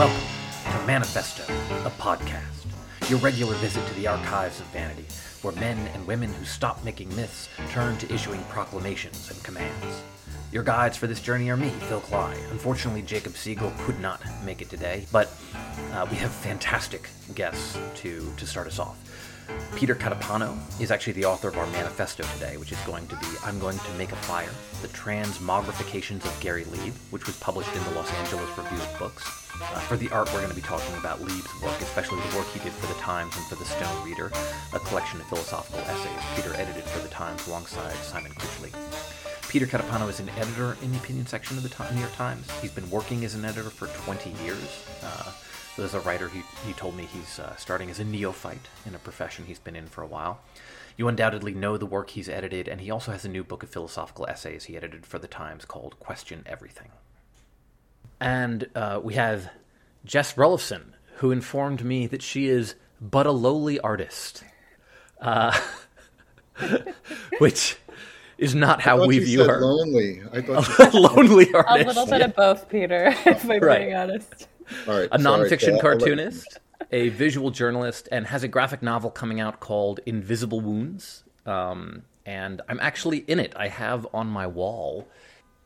Welcome to Manifesto, a podcast, your regular visit to the archives of vanity, where men and women who stop making myths turn to issuing proclamations and commands. Your guides for this journey are me, Phil Klay. Unfortunately, Jacob Siegel could not make it today, but uh, we have fantastic guests to, to start us off. Peter Catapano is actually the author of our manifesto today, which is going to be I'm Going to Make a Fire, the transmogrifications of Gary Leib, which was published in the Los Angeles Review of Books. Uh, for the art, we're going to be talking about Leib's work, especially the work he did for the Times and for the Stone Reader, a collection of philosophical essays Peter edited for the Times alongside Simon Critchley. Peter Catapano is an editor in the opinion section of the New York Times. He's been working as an editor for 20 years. Uh, as a writer, he, he told me he's uh, starting as a neophyte in a profession he's been in for a while. You undoubtedly know the work he's edited, and he also has a new book of philosophical essays he edited for the Times called Question Everything. And uh, we have Jess Ruliffson, who informed me that she is but a lowly artist, uh, which is not how we view her. Lonely, I thought lonely artist. A little bit yeah. of both, Peter. If I'm right. being honest. Right, a nonfiction so cartoonist, a visual journalist, and has a graphic novel coming out called Invisible Wounds. Um, and I'm actually in it. I have on my wall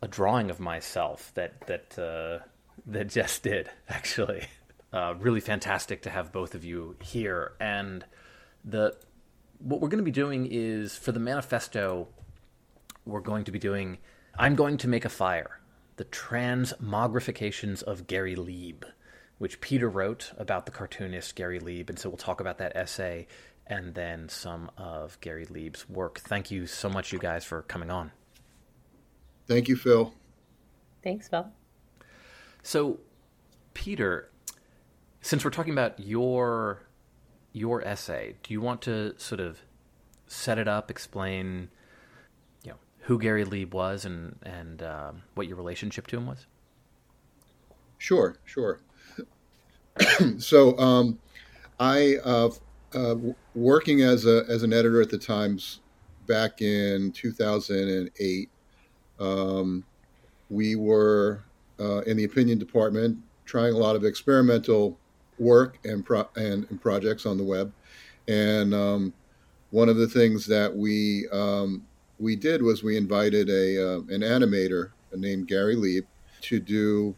a drawing of myself that that uh, that Jess did. Actually, uh, really fantastic to have both of you here. And the what we're going to be doing is for the manifesto, we're going to be doing. I'm going to make a fire the Transmogrifications of Gary Leib, which Peter wrote about the cartoonist Gary Leib. And so we'll talk about that essay and then some of Gary Leib's work. Thank you so much, you guys, for coming on. Thank you, Phil. Thanks, Phil. So, Peter, since we're talking about your your essay, do you want to sort of set it up, explain who Gary Leib was and and uh, what your relationship to him was? Sure, sure. so um, I uh, uh, working as a as an editor at the Times back in 2008. Um, we were uh, in the opinion department trying a lot of experimental work and pro- and, and, projects on the web, and um, one of the things that we um, we did was we invited a uh, an animator named Gary Leib to do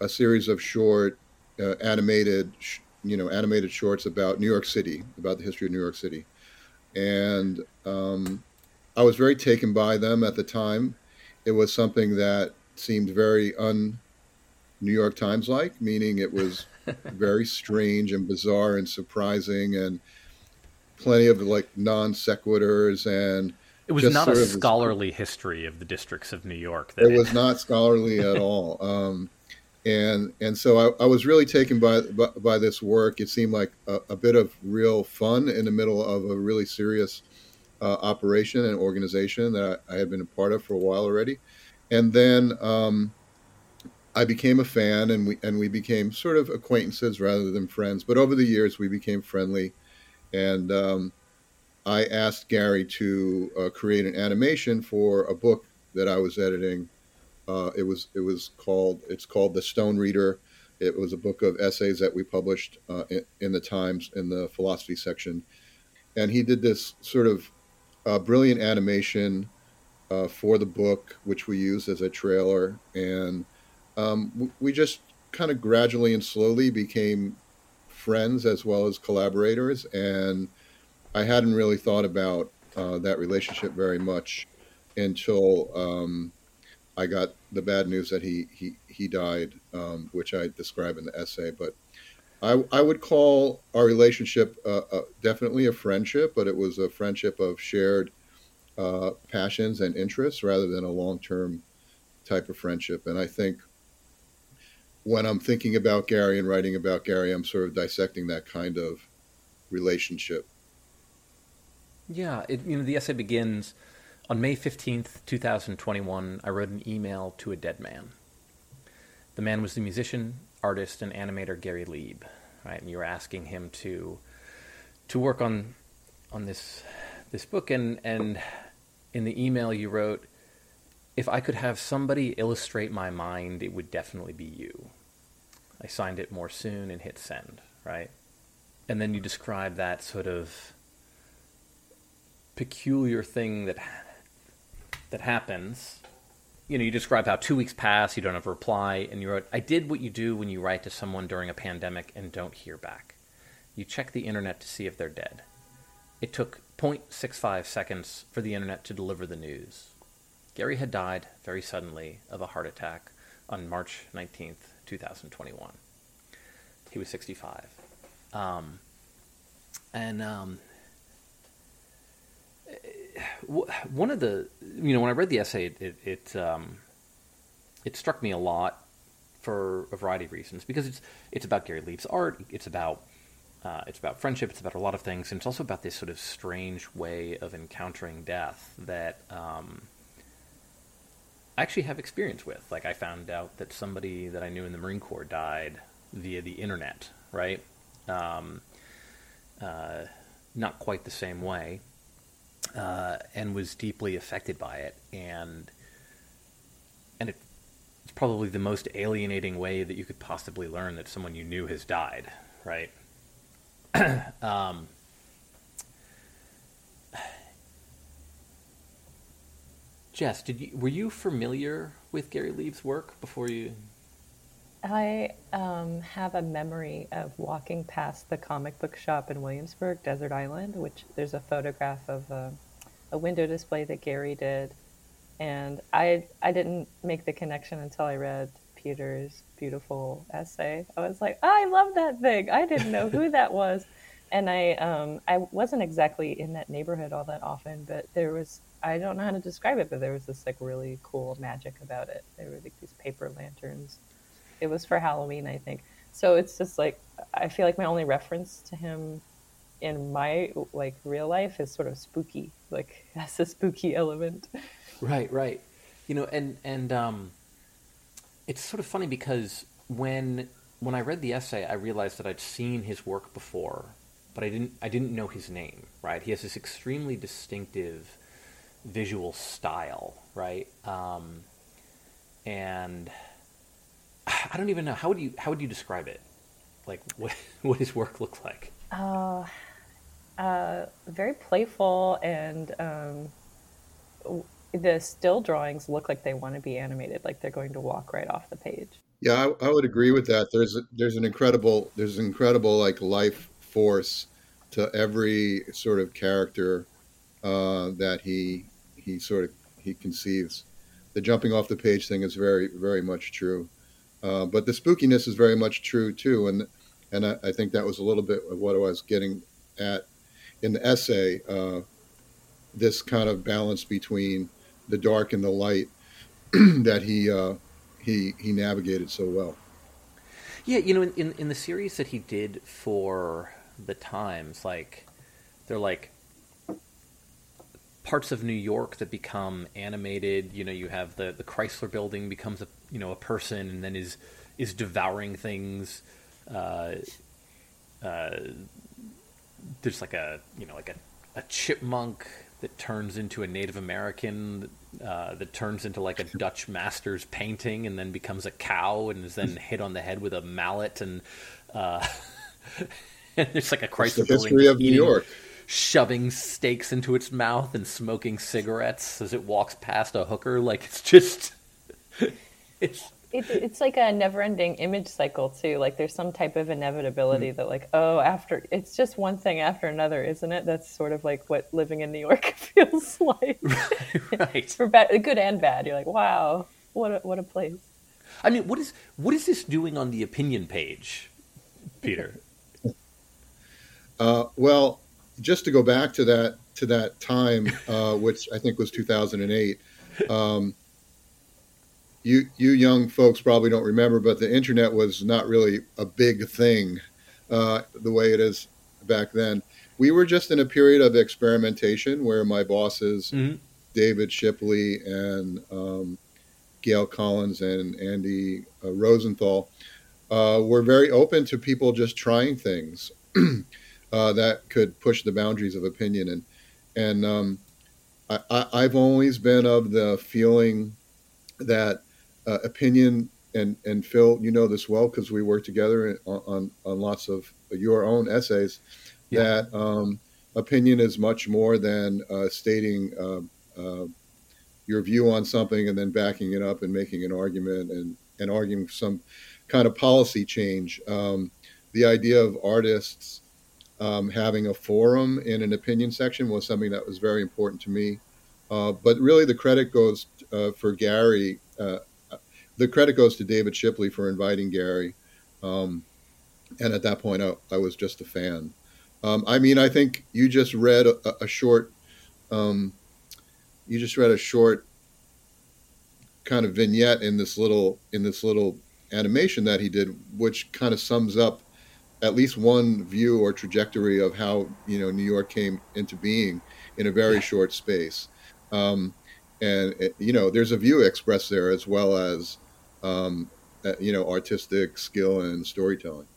a series of short uh, animated sh- you know animated shorts about New York City about the history of New York City. And um, I was very taken by them at the time. It was something that seemed very un New York Times like meaning it was very strange and bizarre and surprising and plenty of like non sequiturs and it was not a scholarly history of the districts of New York. it, was not scholarly at all. Um, and and so I, I, was really taken by, by, by this work. It seemed like a, a, bit of real fun in the middle of a really serious uh, operation and organization that I, I, had been a part of for a while already. And then um, I became a fan, and we and we became sort of acquaintances rather than friends. But over the years, we became friendly, and um, I asked Gary to uh, create an animation for a book that I was editing. Uh, it was it was called it's called The Stone Reader. It was a book of essays that we published uh, in, in, the Times in the philosophy section, and he did this sort of uh, brilliant animation uh, for the book, which we used as a trailer, and um, we just kind of gradually and slowly became friends as well as collaborators and I hadn't really thought about uh, that relationship very much until um, I got the bad news that he he he died, um, which I describe in the essay. But I I would call our relationship uh, uh, definitely a friendship, but it was a friendship of shared uh, passions and interests rather than a long term type of friendship. And I think when I'm thinking about Gary and writing about Gary, I'm sort of dissecting that kind of relationship. Yeah, it, you know, the essay begins on May 15th, 2021. I wrote an email to a dead man. The man was the musician, artist, and animator Gary Leib, right? And you were asking him to to work on on this this book and and in the email you wrote if I could have somebody illustrate my mind, it would definitely be you. I signed it more soon and hit send, right? And then you describe that sort of peculiar thing that that happens. You know, you describe how two weeks pass, you don't have a reply, and you wrote, I did what you do when you write to someone during a pandemic and don't hear back. You check the internet to see if they're dead. It took 0.65 seconds for the internet to deliver the news. Gary had died very suddenly of a heart attack on March 19th, 2021. He was 65. Um, and um, one of the, you know, when I read the essay, it, it, um, it struck me a lot for a variety of reasons because it's, it's about Gary Leib's art, it's about uh, it's about friendship. It's about a lot of things, and it's also about this sort of strange way of encountering death that um, I actually have experience with. Like I found out that somebody that I knew in the Marine Corps died via the internet, right? Um, uh, not quite the same way, uh, and was deeply affected by it, and and it, it's probably the most alienating way that you could possibly learn that someone you knew has died, right? um, Jess, did you were you familiar with Gary Leib's work before you? I um, have a memory of walking past the comic book shop in Williamsburg, Desert Island, which there's a photograph of a, a window display that Gary did, and I I didn't make the connection until I read Peter's beautiful essay. I was like, I love that thing. I didn't know who that was. And I um, I wasn't exactly in that neighborhood all that often, but there was I don't know how to describe it, but there was this like really cool magic about it. There were like these paper lanterns. It was for Halloween, I think. So it's just like I feel like my only reference to him in my like real life is sort of spooky. Like that's a spooky element. Right, right. You know, and and um it's sort of funny because when when I read the essay, I realized that I'd seen his work before, but I didn't I didn't know his name. Right? He has this extremely distinctive visual style, right? Um, and I don't even know how would you how would you describe it? Like what what his work look like? Uh, uh, very playful and um, the still drawings look like they want to be animated, like they're going to walk right off the page. Yeah, I, I would agree with that. There's a, there's an incredible there's an incredible like life force to every sort of character uh, that he he sort of he conceives. The jumping off the page thing is very very much true, uh, but the spookiness is very much true too. And and I, I, think that was a little bit of what I was getting at in the essay. Uh, this kind of balance between the dark and the light that he uh, he he navigated so well. Yeah, you know, in, in, in the series that he did for the Times, like they're like parts of New York that become animated. You know, you have the the Chrysler Building becomes a you know a person and then is is devouring things. Uh, uh, there's like a you know like a, a chipmunk that turns into a Native American uh, that turns into like a Dutch master's painting and then becomes a cow and is then hit on the head with a mallet and uh, and there's like a Chrysler the history of New York shoving steaks into its mouth and smoking cigarettes as it walks past a hooker like it's just it's it, it's like a never-ending image cycle too. Like there's some type of inevitability mm. that, like, oh, after it's just one thing after another, isn't it? That's sort of like what living in New York feels like, right? right. For bad, good and bad. You're like, wow, what a, what a place. I mean, what is what is this doing on the opinion page, Peter? uh, well, just to go back to that to that time, uh, which I think was 2008. Um, you you young folks probably don't remember, but the internet was not really a big thing uh, the way it is back then. We were just in a period of experimentation where my bosses, mm-hmm. David Shipley and um, Gail Collins and Andy uh, Rosenthal, uh, were very open to people just trying things uh, that could push the boundaries of opinion. And and um, I, have always been of the feeling that uh, opinion and and Phil, you know this well because we work together on, on, on lots of your own essays. Yeah. That um, opinion is much more than uh, stating uh, uh, your view on something and then backing it up and making an argument and and arguing some kind of policy change. Um, the idea of artists um, having a forum in an opinion section was something that was very important to me. Uh, but really, the credit goes uh, for Gary. Uh, the credit goes to David Shipley for inviting Gary. Um, and at that point, I, I, was just a fan. Um, I mean, I think you just read a, a short. Um, you just read a short kind of vignette in this little in this little animation that he did, which kind of sums up at least one view or trajectory of how you know New York came into being in a very yeah. short space. Um, and you know, there's a view expressed there as well as um, uh, you know artistic skill and storytelling.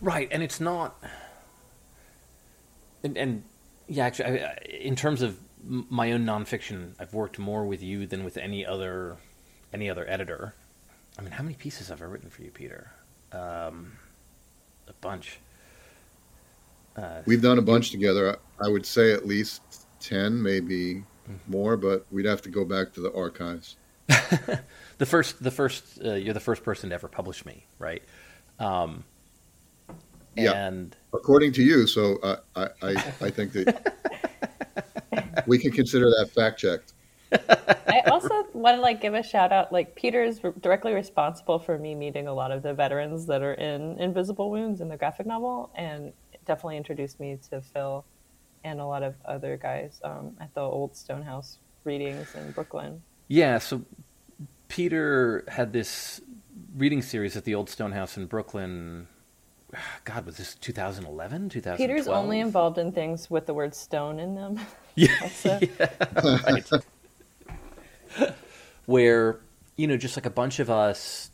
Right, and it's not. And, and yeah, actually, I, in terms of my own nonfiction, I've worked more with you than with any other any other editor. I mean, how many pieces have I written for you, Peter? Um, a bunch. Uh, We've done a bunch together. I would say at least ten, maybe mm-hmm. more, but we'd have to go back to the archives. the first, the first, uh, you're the first person to ever publish me, right? Um, and yeah, according to you, so I, I, I think that we can consider that fact checked. I also want to like give a shout out. Like Peter is directly responsible for me meeting a lot of the veterans that are in Invisible Wounds in the graphic novel, and definitely introduced me to Phil and a lot of other guys um, at the old Stone House readings in Brooklyn. Yeah, so Peter had this reading series at the old Stone House in Brooklyn. God, was this 2011, 2012? Peter's only involved in things with the word stone in them. Yeah, yeah right. Where you know just like a bunch of us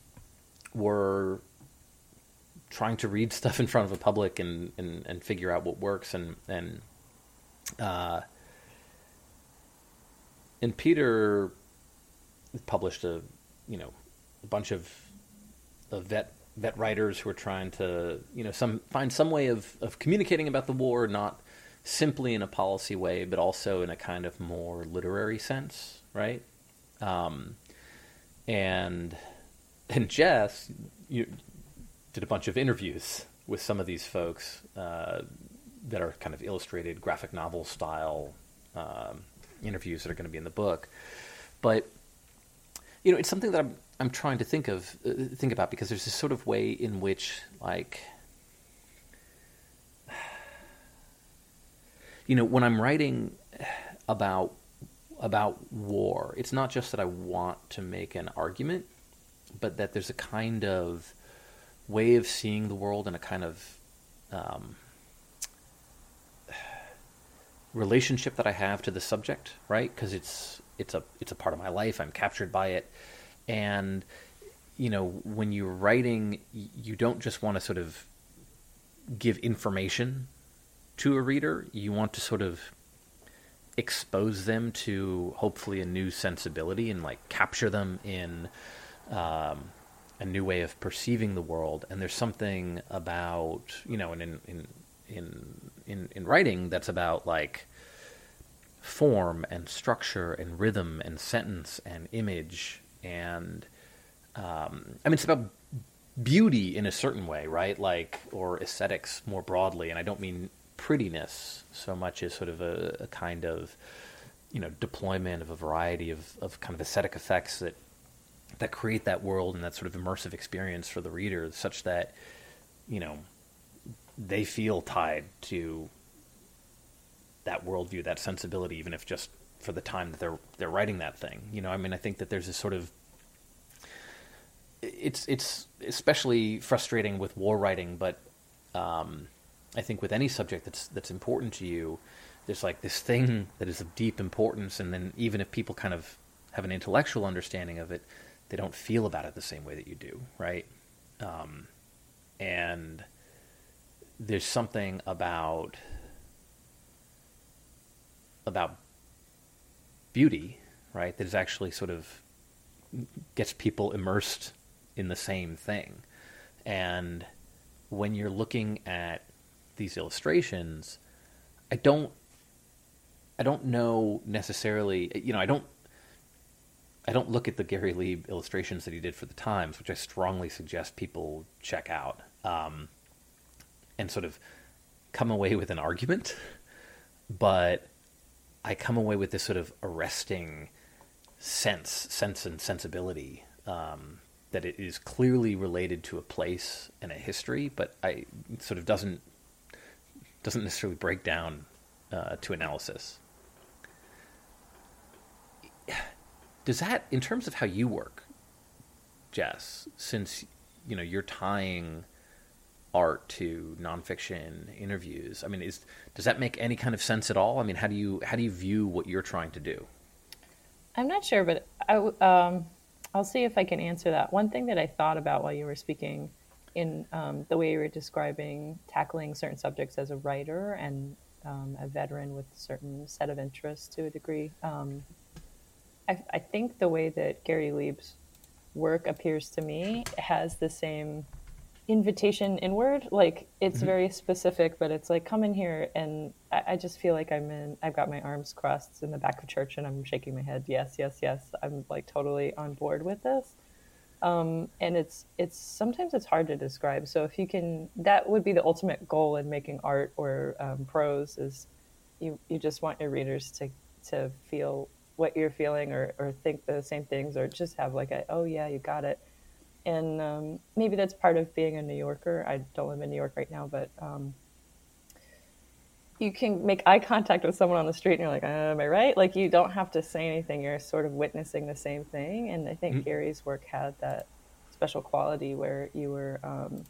were trying to read stuff in front of a public and and, and figure out what works. And and uh, and Peter published a you know a bunch of, of vet vet writers who are trying to you know some find some way of, of communicating about the war not simply in a policy way but also in a kind of more literary sense right um, and and Jess you did a bunch of interviews with some of these folks uh, that are kind of illustrated graphic novel style um, interviews that are going to be in the book. But you know, it's something that I'm I'm trying to think of uh, think about because there's this sort of way in which like you know when I'm writing about about war, it's not just that I want to make an argument, but that there's a kind of way of seeing the world and a kind of um, relationship that I have to the subject, right? Because it's it's a it's a part of my life. I'm captured by it, and you know when you're writing, you don't just want to sort of give information to a reader. You want to sort of expose them to hopefully a new sensibility and like capture them in um, a new way of perceiving the world. And there's something about you know, in in in in, in writing that's about like form and structure and rhythm and sentence and image and um, I mean it's about beauty in a certain way, right? Like or aesthetics more broadly, and I don't mean prettiness so much as sort of a, a kind of you know deployment of a variety of, of kind of aesthetic effects that that create that world and that sort of immersive experience for the reader, such that you know they feel tied to that worldview, that sensibility, even if just for the time that they're they're writing that thing. You know, I mean, I think that there's a sort of it's it's especially frustrating with war writing, but um, I think with any subject that's that's important to you, there's like this thing that is of deep importance, and then even if people kind of have an intellectual understanding of it, they don't feel about it the same way that you do, right? Um, and there's something about about beauty, right? That is actually sort of gets people immersed in the same thing. And when you're looking at these illustrations, I don't I don't know necessarily you know, I don't I don't look at the Gary Leib illustrations that he did for the Times, which I strongly suggest people check out, um, and sort of come away with an argument. But I come away with this sort of arresting sense, sense and sensibility um, that it is clearly related to a place and a history, but I sort of doesn't doesn't necessarily break down uh, to analysis. Does that, in terms of how you work, Jess, since you know you're tying art to nonfiction interviews, I mean, is does that make any kind of sense at all? I mean, how do you how do you view what you're trying to do? I'm not sure, but I, um, I'll see if I can answer that. One thing that I thought about while you were speaking, in um, the way you were describing tackling certain subjects as a writer and um, a veteran with a certain set of interests to a degree. Um, I, I, think the way that Gary Leib's work appears to me has the same invitation inward. Like it's mm-hmm. very specific, but it's like come in here, and I, I, just feel like I'm in. I've got my arms crossed in the back of church, and I'm shaking my head. Yes, yes, yes. I'm like totally on board with this. Um, and it's it's sometimes it's hard to describe. So if you can, that would be the ultimate goal in making art or um, prose is you you just want your readers to to feel what you're feeling or, or think the same things or just have like a oh yeah you got it and um, maybe that's part of being a New Yorker. I don't live in New York right now, but um, you can make eye contact with someone on the street, and you're like, uh, "Am I right?" Like you don't have to say anything; you're sort of witnessing the same thing. And I think mm-hmm. Gary's work had that special quality where you were um,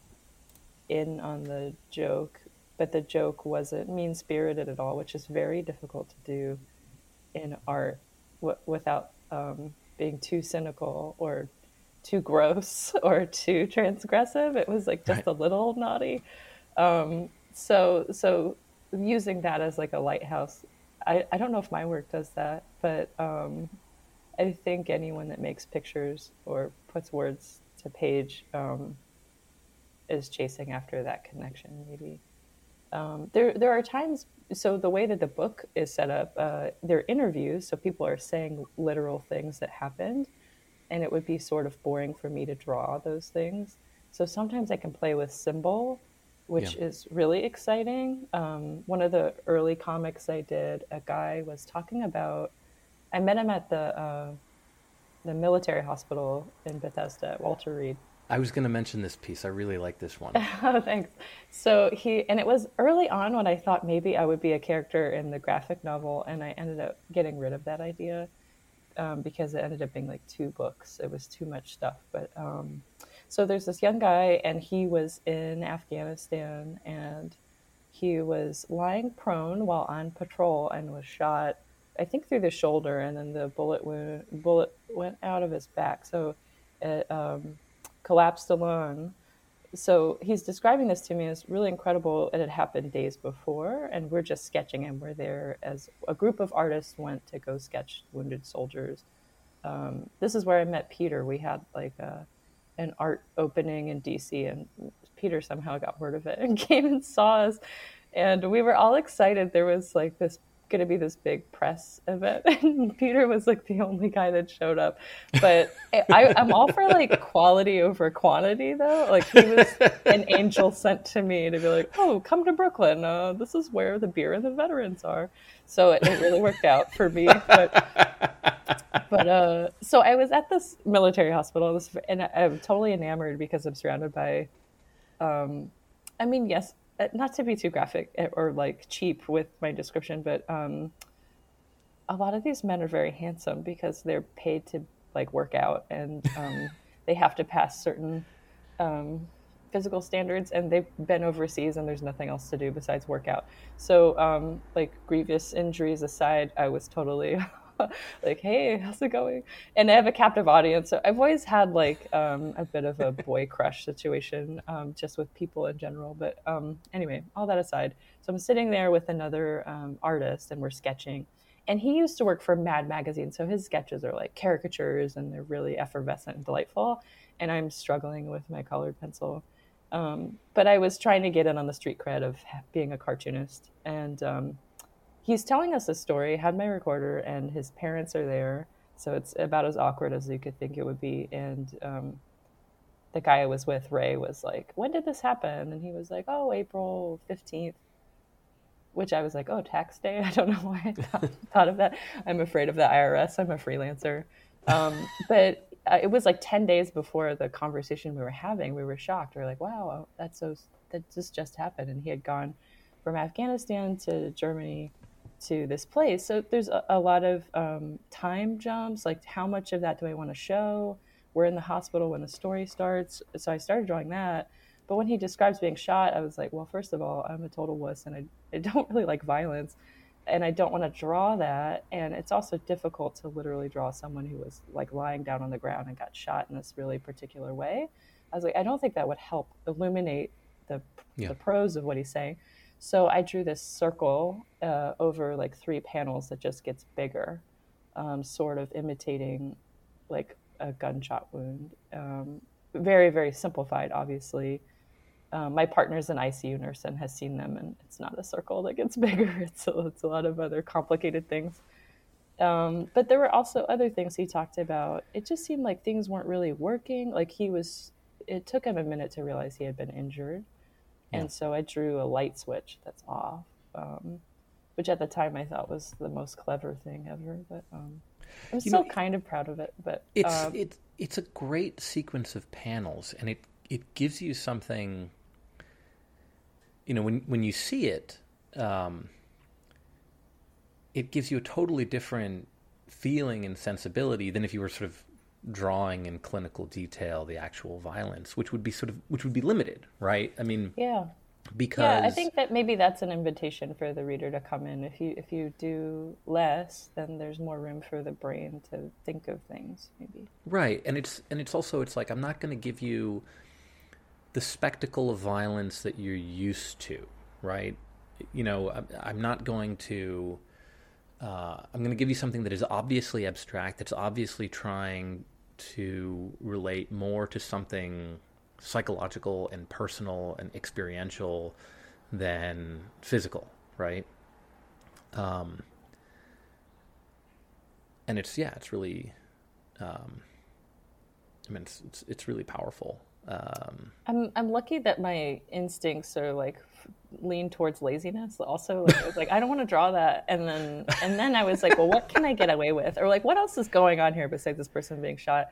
in on the joke, but the joke wasn't mean spirited at all, which is very difficult to do in art w- without um, being too cynical or too gross or too transgressive. It was like just right. a little naughty. Um, so so using that as like a lighthouse. I, I don't know if my work does that, but um, I think anyone that makes pictures or puts words to page um, is chasing after that connection. Maybe um, there there are times. So the way that the book is set up, uh, there are interviews, so people are saying literal things that happened and it would be sort of boring for me to draw those things. So sometimes I can play with symbol, which yeah. is really exciting. Um, one of the early comics I did, a guy was talking about. I met him at the uh, the military hospital in Bethesda, Walter Reed. I was going to mention this piece. I really like this one. oh, thanks. So he, and it was early on when I thought maybe I would be a character in the graphic novel, and I ended up getting rid of that idea um, because it ended up being like two books. It was too much stuff. But um, so there's this young guy, and he was in Afghanistan, and he was lying prone while on patrol and was shot, I think through the shoulder, and then the bullet went, bullet went out of his back. So it um, collapsed lung so he's describing this to me as really incredible. It had happened days before, and we're just sketching, and we're there as a group of artists went to go sketch wounded soldiers. Um, this is where I met Peter. We had like a, an art opening in DC, and Peter somehow got word of it and came and saw us, and we were all excited. There was like this going to be this big press event. And Peter was like the only guy that showed up. But I, am all for like quality over quantity, though. Like he was an angel sent to me to be like, oh, come to Brooklyn. Uh, this is where the beer and the veterans are. So it, it really worked out for me. But, but uh, so I was at this military hospital, and I'm totally enamored because I'm surrounded by. Um, I mean, yes, not to be too graphic eh, or like cheap with my description, but um, a lot of these men are very handsome because they're paid to like work out and um, they have to pass certain um, physical standards and they've been overseas and there's nothing else to do besides work out. So, um, like grievous injuries aside, I was totally like, hey, how's it going? And I have a captive audience. So I've always had like um, a bit of a boy crush situation um, just with people in general. But um, anyway, all that aside, so I'm sitting there with another um, artist and we're sketching. and he used to work for Mad Magazine, so his sketches are like caricatures and they're really effervescent and delightful. And I'm struggling with my colored pencil. Um, but I was trying to get in on the street cred of being a cartoonist. And um, he's telling us a story, had my recorder, and his parents are there. So it's about as awkward as you could think it would be. And um, the guy I was with, Ray, was like, When did this happen? And he was like, Oh, April 15th which I was like, oh, tax day. I don't know why I thought, of that. I'm afraid of the IRS. I'm a freelancer. Um, but uh, it was like 10 days before the conversation we were having. We were shocked. We were like, wow, that's so, that just just happened. And he had gone from Afghanistan to Germany to this place. So there's a, a lot of um, time jumps. Like, how much of that do I want to show? We're in the hospital when the story starts. So I started drawing that. But when he describes being shot, I was like, well, first of all, I'm a total wuss and I, I don't really like violence and I don't want to draw that. And it's also difficult to literally draw someone who was like lying down on the ground and got shot in this really particular way. I was like, I don't think that would help illuminate the, yeah. the prose of what he's saying. So I drew this circle uh, over like three panels that just gets bigger, um, sort of imitating like a gunshot wound. Um, very, very simplified, obviously um, my partner's an ICU nurse and has seen them, and it's not a circle that gets bigger. It's a, it's a lot of other complicated things. Um, but there were also other things he talked about. It just seemed like things weren't really working. Like he was, it took him a minute to realize he had been injured. Yeah. And so I drew a light switch that's off, um, which at the time I thought was the most clever thing ever. But um, I'm you still know, kind of proud of it. But it's, um, it's, it's a great sequence of panels, and it, it gives you something you know, when when you see it, um, it gives you a totally different feeling and sensibility than if you were sort of drawing in clinical detail the actual violence, which would be sort of which would be limited, right? I mean, yeah, because yeah, I think that maybe that's an invitation for the reader to come in. If you if you do less, then there's more room for the brain to think of things, maybe. Right, and it's and it's also it's like I'm not going to give you the spectacle of violence that you're used to, right? You know, I'm not going to. Uh, I'm going to give you something that is obviously abstract. That's obviously trying to relate more to something psychological and personal and experiential than physical, right? Um, and it's yeah, it's really. Um, I mean, it's, it's, it's really powerful. Um, I'm I'm lucky that my instincts are like lean towards laziness. Also, like, I was like, I don't want to draw that, and then and then I was like, well, what can I get away with, or like, what else is going on here besides this person being shot?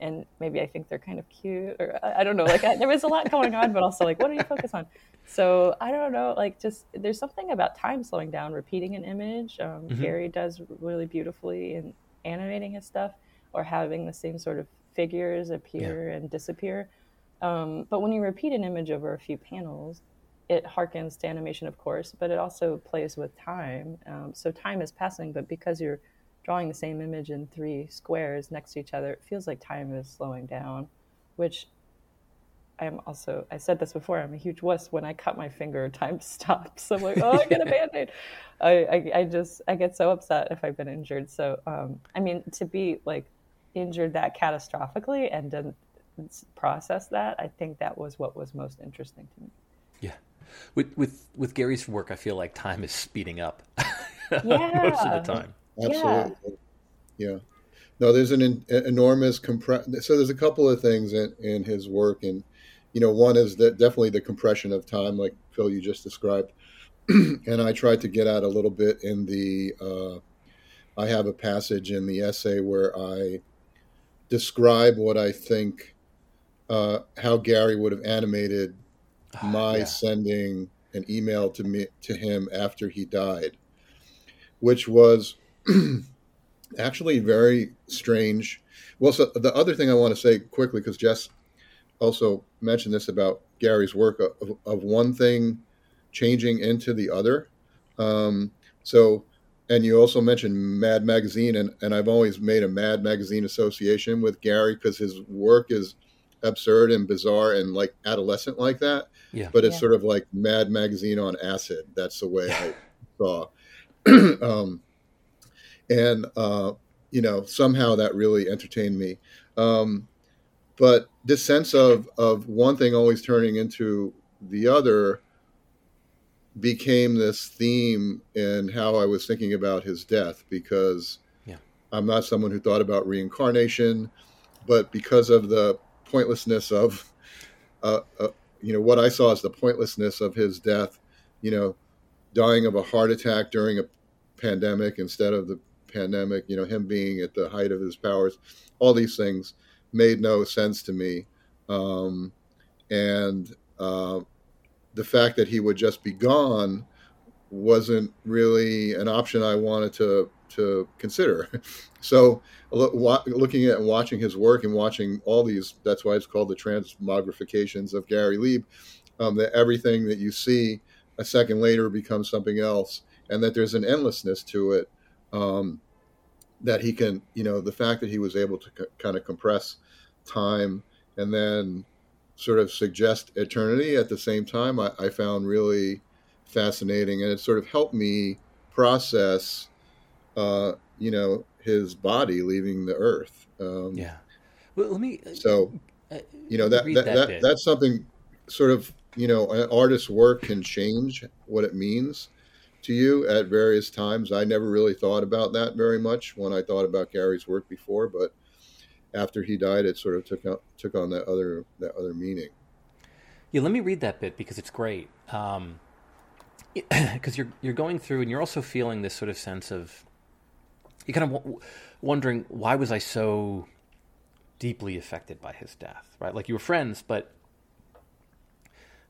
And maybe I think they're kind of cute, or I, I don't know. Like, I, there was a lot going on, but also like, what do you focus on? So I don't know. Like, just there's something about time slowing down, repeating an image. Um, mm-hmm. Gary does really beautifully in animating his stuff, or having the same sort of figures appear yeah. and disappear um, but when you repeat an image over a few panels, it harkens to animation, of course, but it also plays with time. Um, so time is passing, but because you're drawing the same image in three squares next to each other, it feels like time is slowing down, which I'm also, I said this before, I'm a huge wuss. When I cut my finger, time stops. I'm like, oh, I get a band aid. I, I, I, just, I get so upset if I've been injured. So, um, I mean, to be like injured that catastrophically and then process that, I think that was what was most interesting to me. Yeah. With with with Gary's work, I feel like time is speeding up yeah. most of the time. Absolutely. Yeah. yeah. No, there's an, an enormous compression. So there's a couple of things in, in his work, and you know, one is that definitely the compression of time, like Phil you just described, and I tried to get at a little bit in the. Uh, I have a passage in the essay where I describe what I think uh, how Gary would have animated ah, my yeah. sending an email to me to him after he died, which was actually very strange. Well, so the other thing I want to say quickly, because Jess also mentioned this about Gary's work of, of one thing changing into the other. Um, so, and you also mentioned Mad Magazine, and, and I've always made a Mad Magazine association with Gary because his work is absurd and bizarre and like adolescent like that. Yeah. But it's yeah. sort of like Mad Magazine on acid. That's the way I saw. um, and uh, you know somehow that really entertained me. Um, but this sense of of one thing always turning into the other became this theme in how I was thinking about his death because yeah. I'm not someone who thought about reincarnation, but because of the pointlessness of, uh, uh, you know, what I saw as the pointlessness of his death, you know, dying of a heart attack during a pandemic instead of the pandemic, you know, him being at the height of his powers, all these things made no sense to me. Um, and uh, the fact that he would just be gone wasn't really an option I wanted to to consider. so looking at and watching his work and watching all these that's why it's called the transmogrifications of Gary Leib um, that everything that you see a second later becomes something else and that there's an endlessness to it um, that he can you know the fact that he was able to c- kind of compress time and then sort of suggest eternity at the same time, I, I found really fascinating, and it sort of helped me process, uh, you know, his body leaving the earth. Um, yeah. Well, let me. Uh, so, uh, you know that that, that, that that's something sort of you know an artist's work can change what it means to you at various times. I never really thought about that very much when I thought about Gary's work before, but after he died, it sort of took out, took on that other that other meaning. Yeah, let me read that bit because it's great. Because um, you're you're going through and you're also feeling this sort of sense of you're kind of w- wondering why was I so deeply affected by his death, right? Like you were friends, but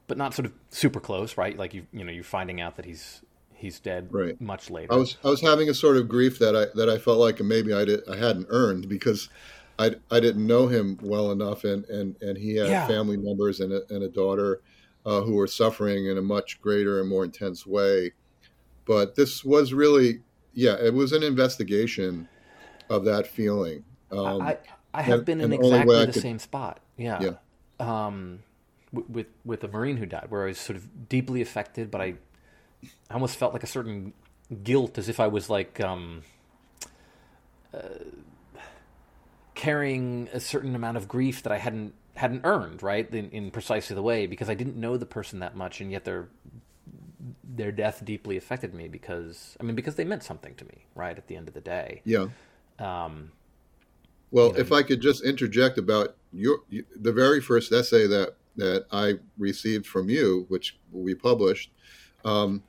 but not sort of super close, right? Like you you know you're finding out that he's he's dead right. much later. I was I was having a sort of grief that I that I felt like maybe I did I hadn't earned because I, I didn't know him well enough, and, and, and he had yeah. family members and a, and a daughter uh, who were suffering in a much greater and more intense way. But this was really, yeah, it was an investigation of that feeling. Um, I, I have and, been in exactly the, could, same spot. Yeah. yeah. Um, with with a Marine who died, where I was sort of deeply affected, but I, I almost felt like a certain guilt, as if I was like, um, uh, carrying a certain amount of grief that I hadn't hadn't earned, right? In, in, precisely the way because I didn't know the person that much, and yet their their death deeply affected me because I mean because they meant something to me, right? At the end of the day, yeah. Um, well, you know, if I could just interject about your the very first essay that that I received from you, which we published, um,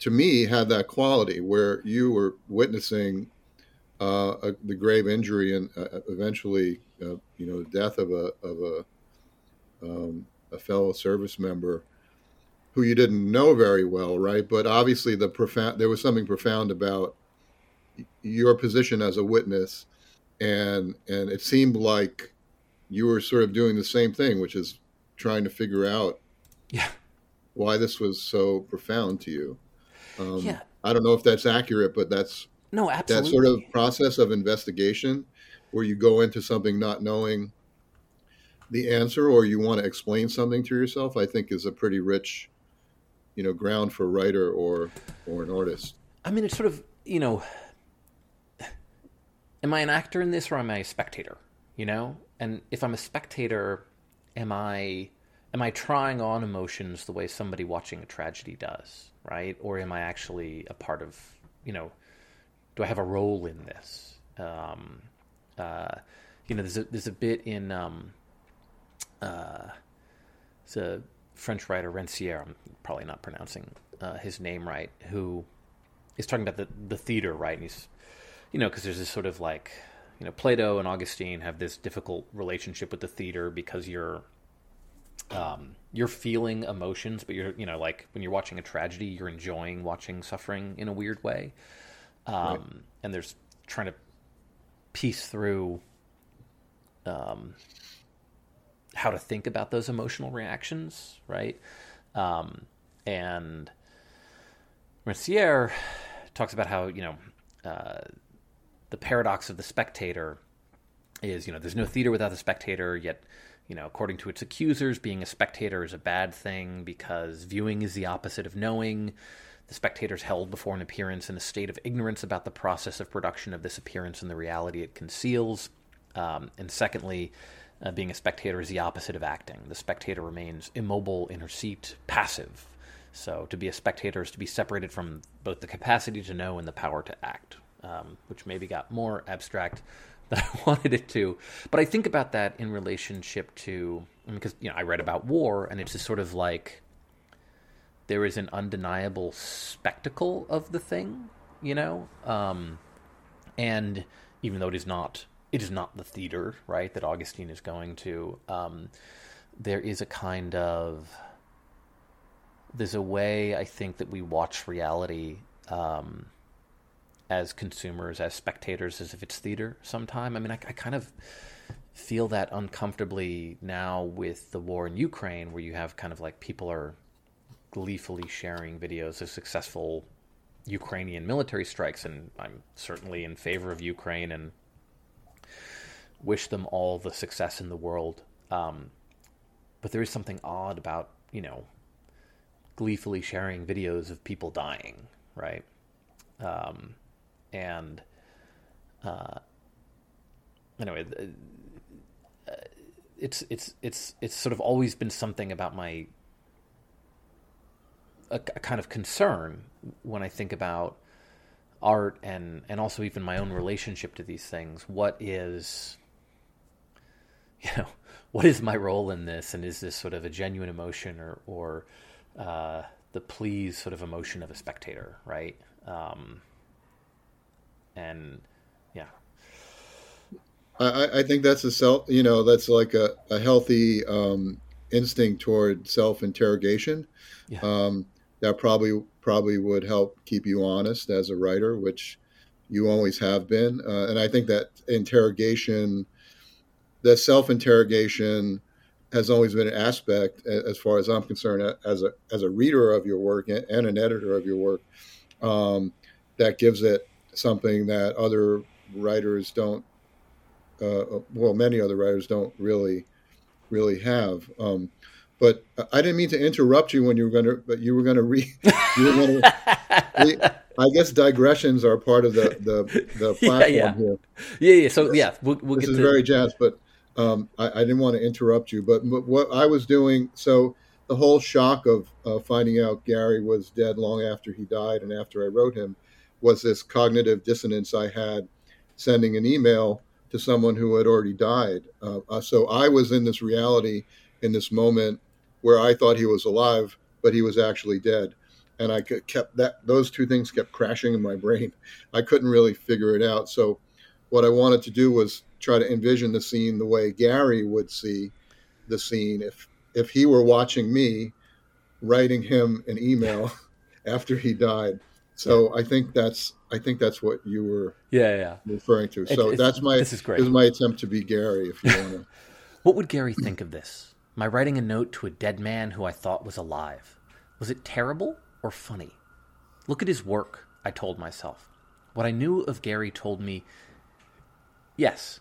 to me had that quality where you were witnessing uh, a, the grave injury and uh, eventually, uh, you know, the death of a of a um, a fellow service member who you didn't know very well, right? But obviously, the profound there was something profound about your position as a witness, and and it seemed like you were sort of doing the same thing, which is trying to figure out, yeah, why this was so profound to you. Um, yeah, I don't know if that's accurate, but that's no, absolutely. That sort of process of investigation where you go into something not knowing the answer or you want to explain something to yourself, I think is a pretty rich, you know, ground for a writer or or an artist. I mean, it's sort of, you know, am I an actor in this or am I a spectator? You know? And if I'm a spectator, am I am I trying on emotions the way somebody watching a tragedy does, right? Or am I actually a part of, you know, do I have a role in this? Um, uh, you know, there's a there's a bit in um, uh, it's a French writer Rancière. I'm probably not pronouncing uh, his name right. Who is talking about the the theater, right? And he's you know because there's this sort of like you know Plato and Augustine have this difficult relationship with the theater because you're um, you're feeling emotions, but you're you know like when you're watching a tragedy, you're enjoying watching suffering in a weird way um, right. and there's trying to piece through um, how to think about those emotional reactions, right? Um, and Rancière talks about how you know uh, the paradox of the spectator is you know there's no theater without the spectator, yet you know according to its accusers, being a spectator is a bad thing because viewing is the opposite of knowing The spectator's held before an appearance in a state of ignorance about the process of production of this appearance and the reality it conceals. Um, and secondly, uh, being a spectator is the opposite of acting. The spectator remains immobile in her seat, passive. So to be a spectator is to be separated from both the capacity to know and the power to act, um, which maybe got more abstract than I wanted it to. But I think about that in relationship to because you know I read about war, and it's just sort of like there is an undeniable spectacle of the thing, you know, um, and even though it is not, it is not the theater, right, that Augustine is going to. Um, there is a kind of there's a way I think that we watch reality um, as consumers, as spectators, as if it's theater. Sometime, I mean, I, I kind of feel that uncomfortably now with the war in Ukraine, where you have kind of like people are gleefully sharing videos of successful Ukrainian military strikes, and I'm certainly in favor of Ukraine and wish them all the success in the world. Um, but there is something odd about, you know, gleefully sharing videos of people dying, right? Um, and uh, anyway, uh, it's it's it's it's sort of always been something about my a, a kind of concern when I think about art and and also even my own relationship to these things. What is you know what is my role in this, and is this sort of a genuine emotion or or uh, the please sort of emotion of a spectator, right? Um, and yeah, I, I think that's a self, you know, that's like a, a healthy um, instinct toward self interrogation. Yeah. Um, that probably probably would help keep you honest as a writer, which you always have been. Uh, and I think that interrogation, that self interrogation, has always been an aspect, as far as I'm concerned, as a as a reader of your work and an editor of your work, um, that gives it something that other writers don't. Uh, well, many other writers don't really, really have. Um, but I didn't mean to interrupt you when you were going to, but you were going to read. You were going to. I guess digressions are part of the the, the platform yeah, yeah. here. Yeah, yeah. So yeah, we'll, we'll this get is to... very jazz, but um, I, I, didn't want to interrupt you. But, but, what I was doing, so the whole shock of uh, finding out Gary was dead long after he died and after I wrote him was this cognitive dissonance I had sending an email to someone who had already died. Uh, uh so I was in this reality in this moment where I thought he was alive, but he was actually dead. And I kept that; those two things kept crashing in my brain. I couldn't really figure it out. So, what I wanted to do was try to envision the scene the way Gary would see the scene if if he were watching me writing him an email after he died. So I think that's I think that's what you were yeah yeah referring to. So it, that's my this is great. This is my attempt to be Gary. If you want to. what would Gary think of this? My writing a note to a dead man who I thought was alive. Was it terrible or funny? Look at his work, I told myself. What I knew of Gary told me yes,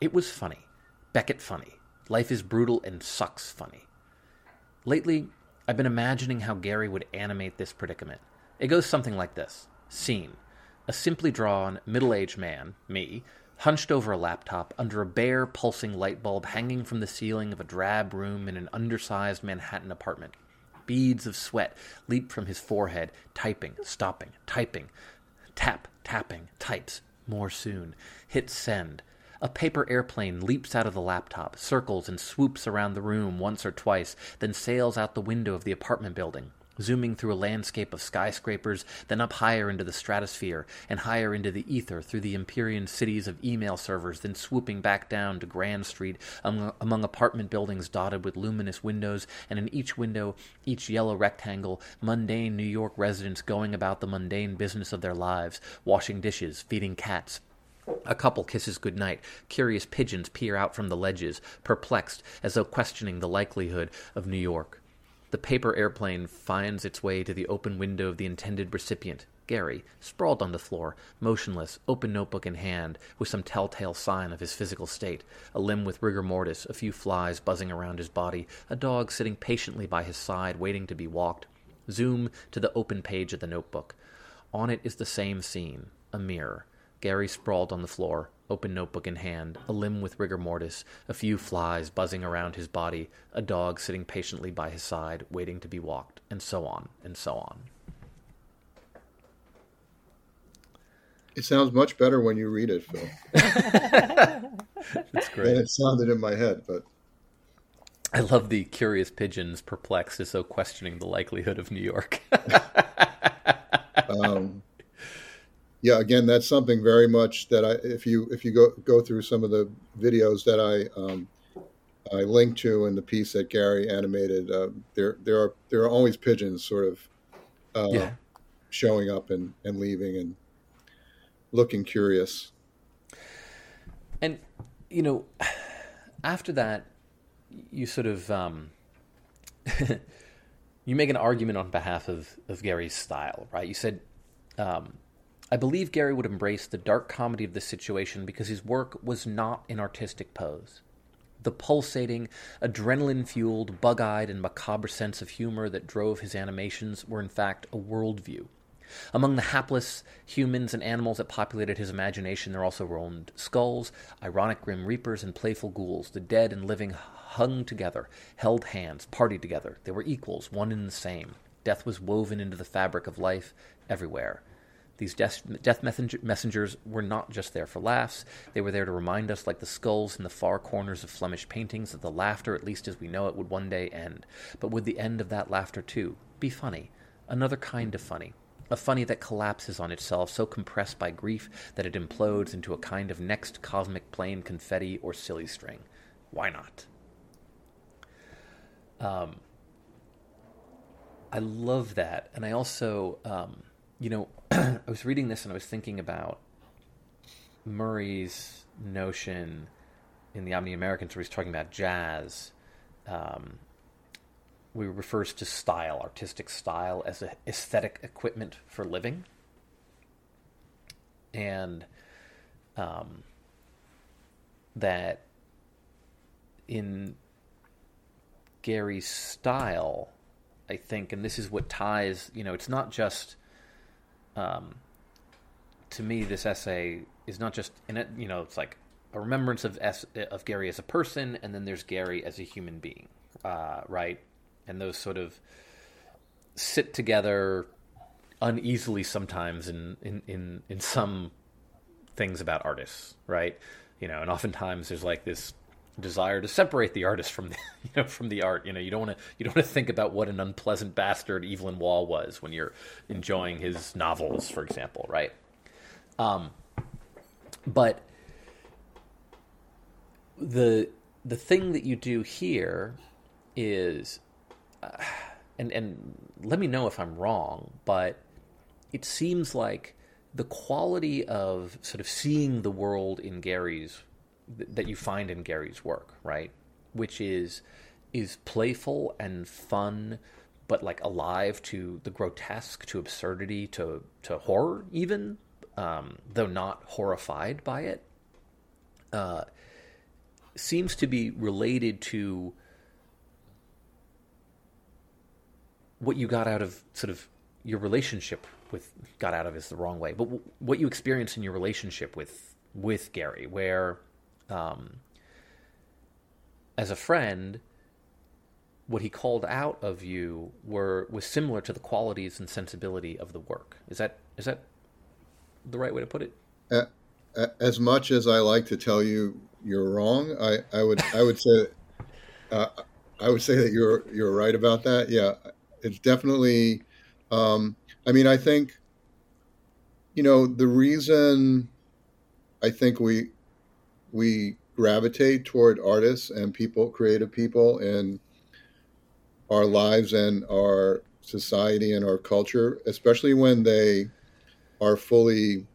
it was funny. Beckett funny. Life is brutal and sucks funny. Lately, I've been imagining how Gary would animate this predicament. It goes something like this Scene A simply drawn, middle aged man, me, hunched over a laptop under a bare, pulsing light bulb hanging from the ceiling of a drab room in an undersized Manhattan apartment. Beads of sweat leap from his forehead, typing, stopping, typing. Tap, tapping, types. More soon. Hit send. A paper airplane leaps out of the laptop, circles and swoops around the room once or twice, then sails out the window of the apartment building zooming through a landscape of skyscrapers, then up higher into the stratosphere, and higher into the ether through the Empyrean cities of email servers, then swooping back down to Grand Street among, among apartment buildings dotted with luminous windows, and in each window, each yellow rectangle, mundane New York residents going about the mundane business of their lives, washing dishes, feeding cats, a couple kisses goodnight. Curious pigeons peer out from the ledges, perplexed, as though questioning the likelihood of New York. The paper airplane finds its way to the open window of the intended recipient, Gary, sprawled on the floor, motionless, open notebook in hand, with some telltale sign of his physical state a limb with rigor mortis, a few flies buzzing around his body, a dog sitting patiently by his side, waiting to be walked. Zoom to the open page of the notebook. On it is the same scene a mirror. Gary sprawled on the floor, open notebook in hand, a limb with rigor mortis, a few flies buzzing around his body, a dog sitting patiently by his side, waiting to be walked, and so on, and so on. It sounds much better when you read it, Phil. That's And great. it sounded in my head, but I love the curious pigeons perplexed as though questioning the likelihood of New York. um, yeah, again, that's something very much that I, if you if you go go through some of the videos that I um, I linked to in the piece that Gary animated, uh, there there are there are always pigeons sort of uh, yeah. showing up and, and leaving and looking curious. And you know, after that, you sort of um, you make an argument on behalf of of Gary's style, right? You said, um, "I believe Gary would embrace the dark comedy of the situation because his work was not an artistic pose." The pulsating, adrenaline fueled, bug eyed, and macabre sense of humor that drove his animations were, in fact, a worldview. Among the hapless humans and animals that populated his imagination, there also roamed skulls, ironic grim reapers, and playful ghouls. The dead and living hung together, held hands, partied together. They were equals, one and the same. Death was woven into the fabric of life everywhere. These death, death messenger, messengers were not just there for laughs. They were there to remind us, like the skulls in the far corners of Flemish paintings, that the laughter, at least as we know it, would one day end. But would the end of that laughter, too, be funny? Another kind of funny. A funny that collapses on itself, so compressed by grief that it implodes into a kind of next cosmic plane confetti or silly string. Why not? Um, I love that. And I also, um, you know, I was reading this and I was thinking about Murray's notion in the Omni Americans where he's talking about jazz. Um, where refers to style, artistic style, as an aesthetic equipment for living. And um, that in Gary's style, I think, and this is what ties, you know, it's not just, um, to me, this essay is not just, in it, you know, it's like a remembrance of, S, of Gary as a person, and then there's Gary as a human being, uh, right? And those sort of sit together uneasily sometimes in, in, in, in some things about artists, right? You know, and oftentimes there's like this desire to separate the artist from the, you know from the art. You know, you don't want to you don't want to think about what an unpleasant bastard Evelyn Waugh was when you're enjoying his novels, for example, right? Um, but the the thing that you do here is, uh, and and let me know if I'm wrong, but it seems like the quality of sort of seeing the world in Gary's that you find in Gary's work, right? Which is is playful and fun, but like alive to the grotesque, to absurdity, to to horror, even um, though not horrified by it. Uh, seems to be related to what you got out of sort of your relationship with got out of is the wrong way, but w- what you experience in your relationship with with Gary, where um, as a friend, what he called out of you were was similar to the qualities and sensibility of the work. Is that is that the right way to put it? A- a- As much as I like to tell you you're wrong, I, I would I would say uh, I would say that you're you're right about that. Yeah, it's definitely. Um, I mean, I think you know the reason I think we we gravitate toward artists and people, creative people, in our lives and our society and our culture, especially when they are fully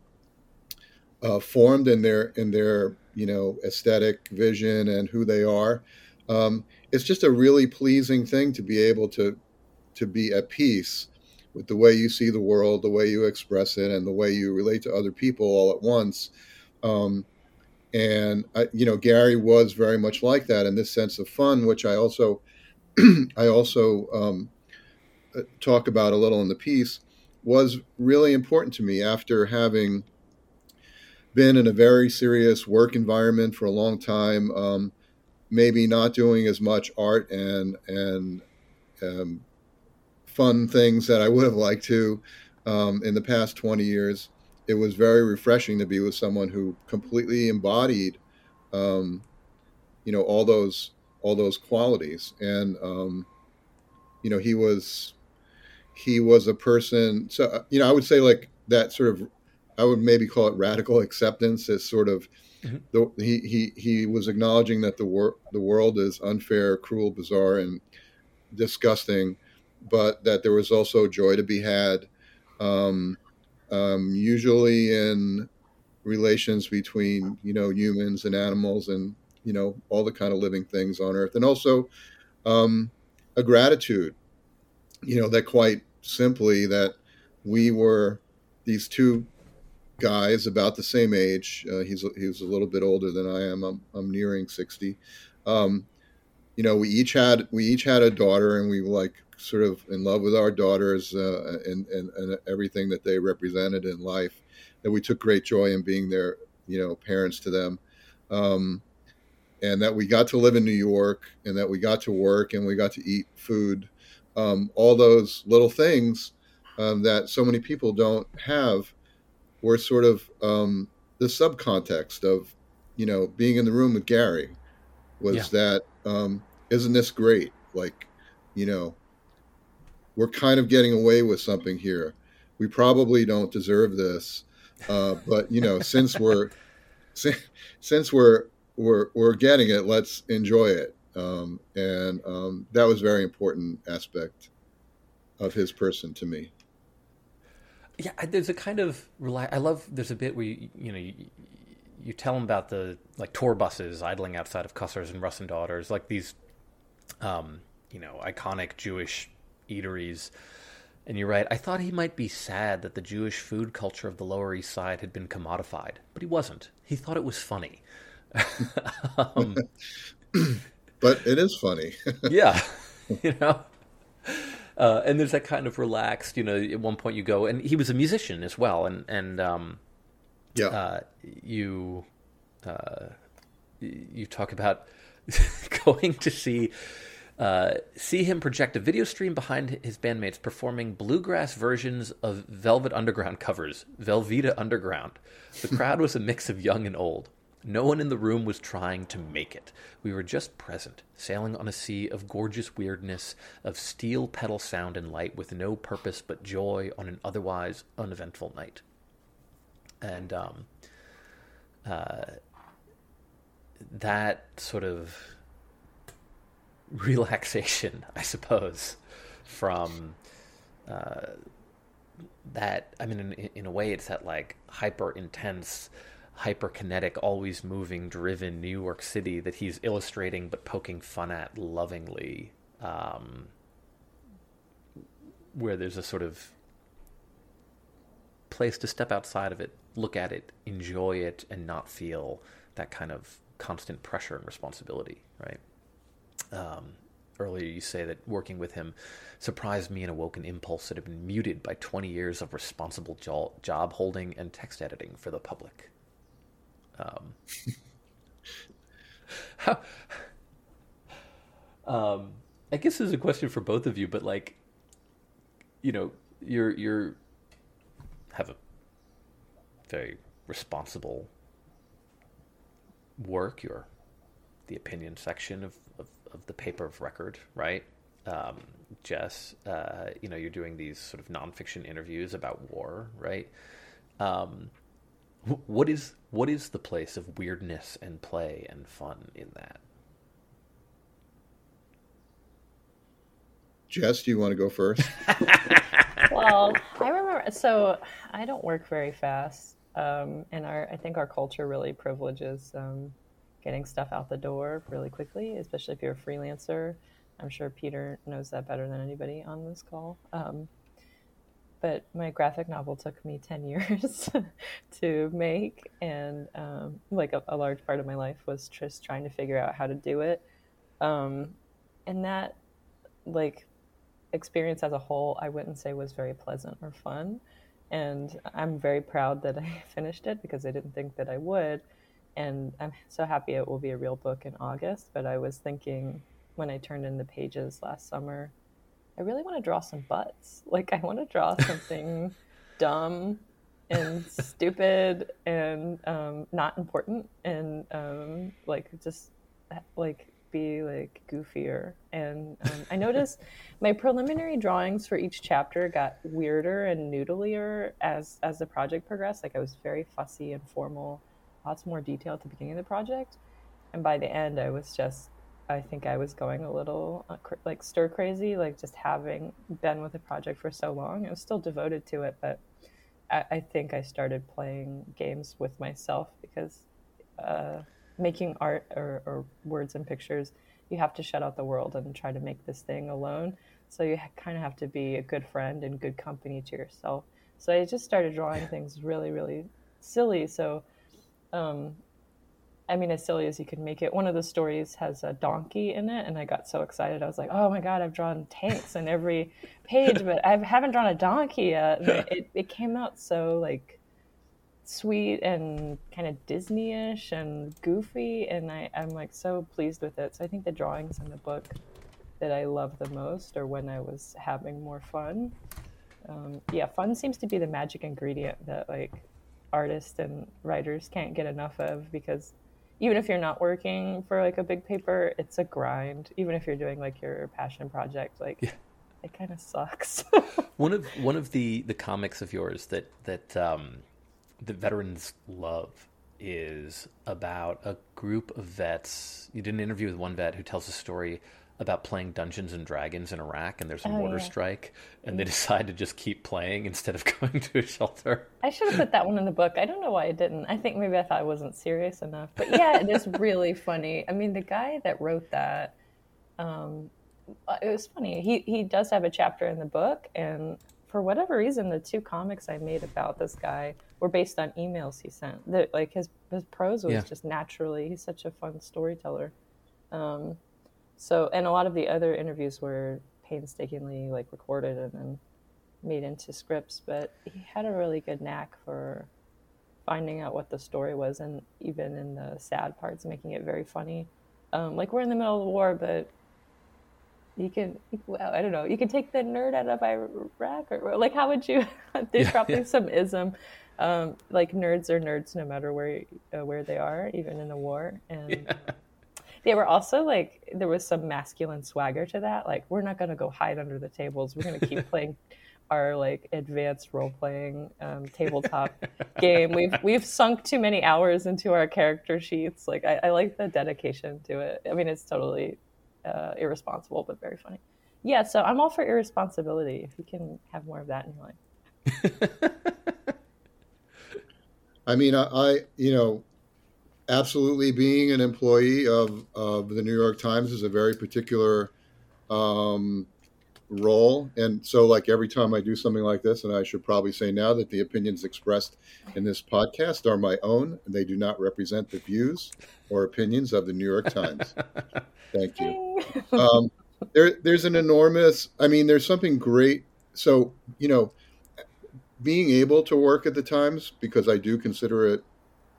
uh, formed in their in their you know aesthetic vision and who they are. Um, it's just a really pleasing thing to be able to to be at peace with the way you see the world, the way you express it, and the way you relate to other people all at once. Um, and I, you know, Gary was very much like that in this sense of fun, which I also I also um, talk about a little in the piece, was really important to me after having been in a very serious work environment for a long time. Um, maybe not doing as much art and and um, fun things that I would have liked to um, in the past 20 years. It was very refreshing to be with someone who completely embodied, um, you know, all those all those qualities. And um, you know, he was he was a person. So you know, I would say like that sort of. I would maybe call it radical acceptance as sort of mm-hmm. the, he, he he was acknowledging that the wor- the world is unfair, cruel, bizarre, and disgusting, but that there was also joy to be had, um, um, usually in relations between you know humans and animals and you know all the kind of living things on earth. And also um, a gratitude you know that quite simply that we were these two guys about the same age uh, he's he's a little bit older than i am i'm, I'm nearing 60 um, you know we each had we each had a daughter and we were like sort of in love with our daughters uh, and, and, and everything that they represented in life that we took great joy in being their you know parents to them um, and that we got to live in new york and that we got to work and we got to eat food um, all those little things um, that so many people don't have were sort of um, the subcontext of you know being in the room with gary was yeah. that um, not this great like you know we're kind of getting away with something here we probably don't deserve this uh, but you know since we're since we're we're we're getting it let's enjoy it um, and um, that was a very important aspect of his person to me. Yeah, there's a kind of I love. There's a bit where you you know you, you tell him about the like tour buses idling outside of Kossar's and Russ and Daughters, like these, um, you know, iconic Jewish eateries. And you're right. I thought he might be sad that the Jewish food culture of the Lower East Side had been commodified, but he wasn't. He thought it was funny. um, but it is funny. yeah, you know. Uh, and there's that kind of relaxed, you know. At one point, you go, and he was a musician as well, and and um, yeah, uh, you uh, you talk about going to see uh, see him project a video stream behind his bandmates performing bluegrass versions of Velvet Underground covers, Velveeta Underground. The crowd was a mix of young and old. No one in the room was trying to make it. We were just present, sailing on a sea of gorgeous weirdness, of steel pedal sound and light, with no purpose but joy on an otherwise uneventful night. And um, uh, that sort of relaxation, I suppose, from uh, that. I mean, in, in a way, it's that like hyper intense hyperkinetic, always moving, driven New York City that he's illustrating but poking fun at lovingly, um, where there's a sort of place to step outside of it, look at it, enjoy it, and not feel that kind of constant pressure and responsibility, right? Um, earlier you say that working with him surprised me and awoke an impulse that had been muted by 20 years of responsible job holding and text editing for the public. Um, um, I guess this is a question for both of you, but like, you know, you're you're have a very responsible work. You're the opinion section of, of, of the paper of record, right? Um, Jess, uh, you know, you're doing these sort of nonfiction interviews about war, right? Um, what is what is the place of weirdness and play and fun in that? Jess, do you want to go first? well, I remember. So I don't work very fast, um, and our I think our culture really privileges um, getting stuff out the door really quickly, especially if you're a freelancer. I'm sure Peter knows that better than anybody on this call. Um, but my graphic novel took me 10 years to make and um, like a, a, large part of my life was just trying to figure out how to do it um, and that like experience as a whole, I wouldn't say was very pleasant or fun. And I'm very proud that I finished it because I didn't think that I would. And I'm so happy it will be a real book in August. But I was thinking when I turned in the pages last summer, I really want to draw some butts. Like, I want to draw something dumb and stupid and um, not important and um, like just like be like goofier. And um, I noticed my preliminary drawings for each chapter got weirder and noodlier as as the project progressed. Like I was very fussy and formal, lots more detail at the beginning of the project, and by the end, I was just. I think I was going a little uh, like stir crazy, like just having been with the project for so long. I was still devoted to it, but I, I think I started playing games with myself because uh, making art or, or, words and pictures, you have to shut out the world and try to make this thing alone. So you kind of have to be a good friend and good company to yourself. So I just started drawing things really, really silly. So, um, I mean, as silly as you can make it. One of the stories has a donkey in it, and I got so excited. I was like, "Oh my god, I've drawn tanks in every page, but I haven't drawn a donkey yet." It, it came out so like sweet and kind of Disney-ish and goofy, and I, I'm like so pleased with it. So I think the drawings in the book that I love the most are when I was having more fun. Um, yeah, fun seems to be the magic ingredient that like artists and writers can't get enough of because even if you're not working for like a big paper, it's a grind. Even if you're doing like your passion project, like yeah. it kind of sucks. one of one of the the comics of yours that that um, the veterans love is about a group of vets. You did an interview with one vet who tells a story about playing Dungeons and Dragons in Iraq, and there's a oh, mortar yeah. strike, and they decide to just keep playing instead of going to a shelter. I should have put that one in the book. I don't know why I didn't. I think maybe I thought I wasn't serious enough. But yeah, it is really funny. I mean, the guy that wrote that, um, it was funny. He he does have a chapter in the book, and for whatever reason, the two comics I made about this guy were based on emails he sent. The, like his his prose was yeah. just naturally. He's such a fun storyteller. Um, so, and a lot of the other interviews were painstakingly like recorded and then made into scripts. But he had a really good knack for finding out what the story was, and even in the sad parts, making it very funny. Um, like we're in the middle of the war, but you can well, I don't know. You can take the nerd out of Iraq, or like how would you? There's yeah, probably yeah. some ism. Um, like nerds are nerds no matter where uh, where they are, even in a war. And yeah. They were also like there was some masculine swagger to that. Like we're not going to go hide under the tables. We're going to keep playing our like advanced role playing um, tabletop game. We've we've sunk too many hours into our character sheets. Like I, I like the dedication to it. I mean, it's totally uh, irresponsible, but very funny. Yeah, so I'm all for irresponsibility. If you can have more of that in your life. I mean, I, I, you know, absolutely being an employee of, of the New York Times is a very particular um, role. And so, like every time I do something like this, and I should probably say now that the opinions expressed in this podcast are my own, they do not represent the views or opinions of the New York Times. Thank you. Um, there, there's an enormous. I mean, there's something great. So you know, being able to work at the Times because I do consider it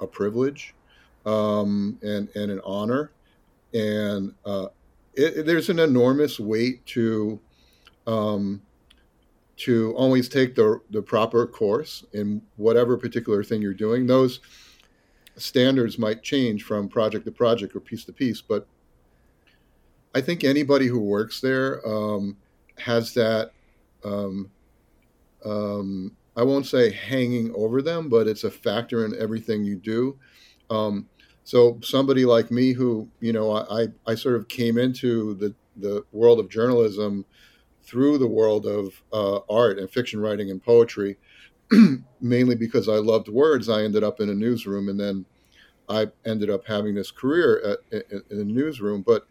a privilege um, and and an honor, and uh, it, there's an enormous weight to um, to always take the the proper course in whatever particular thing you're doing. Those standards might change from project to project or piece to piece, but I think anybody who works there um, has that. Um, um, I won't say hanging over them, but it's a factor in everything you do. Um, so somebody like me, who you know, I, I sort of came into the the world of journalism through the world of uh, art and fiction writing and poetry, mainly because I loved words. I ended up in a newsroom, and then I ended up having this career at, in, in the newsroom. But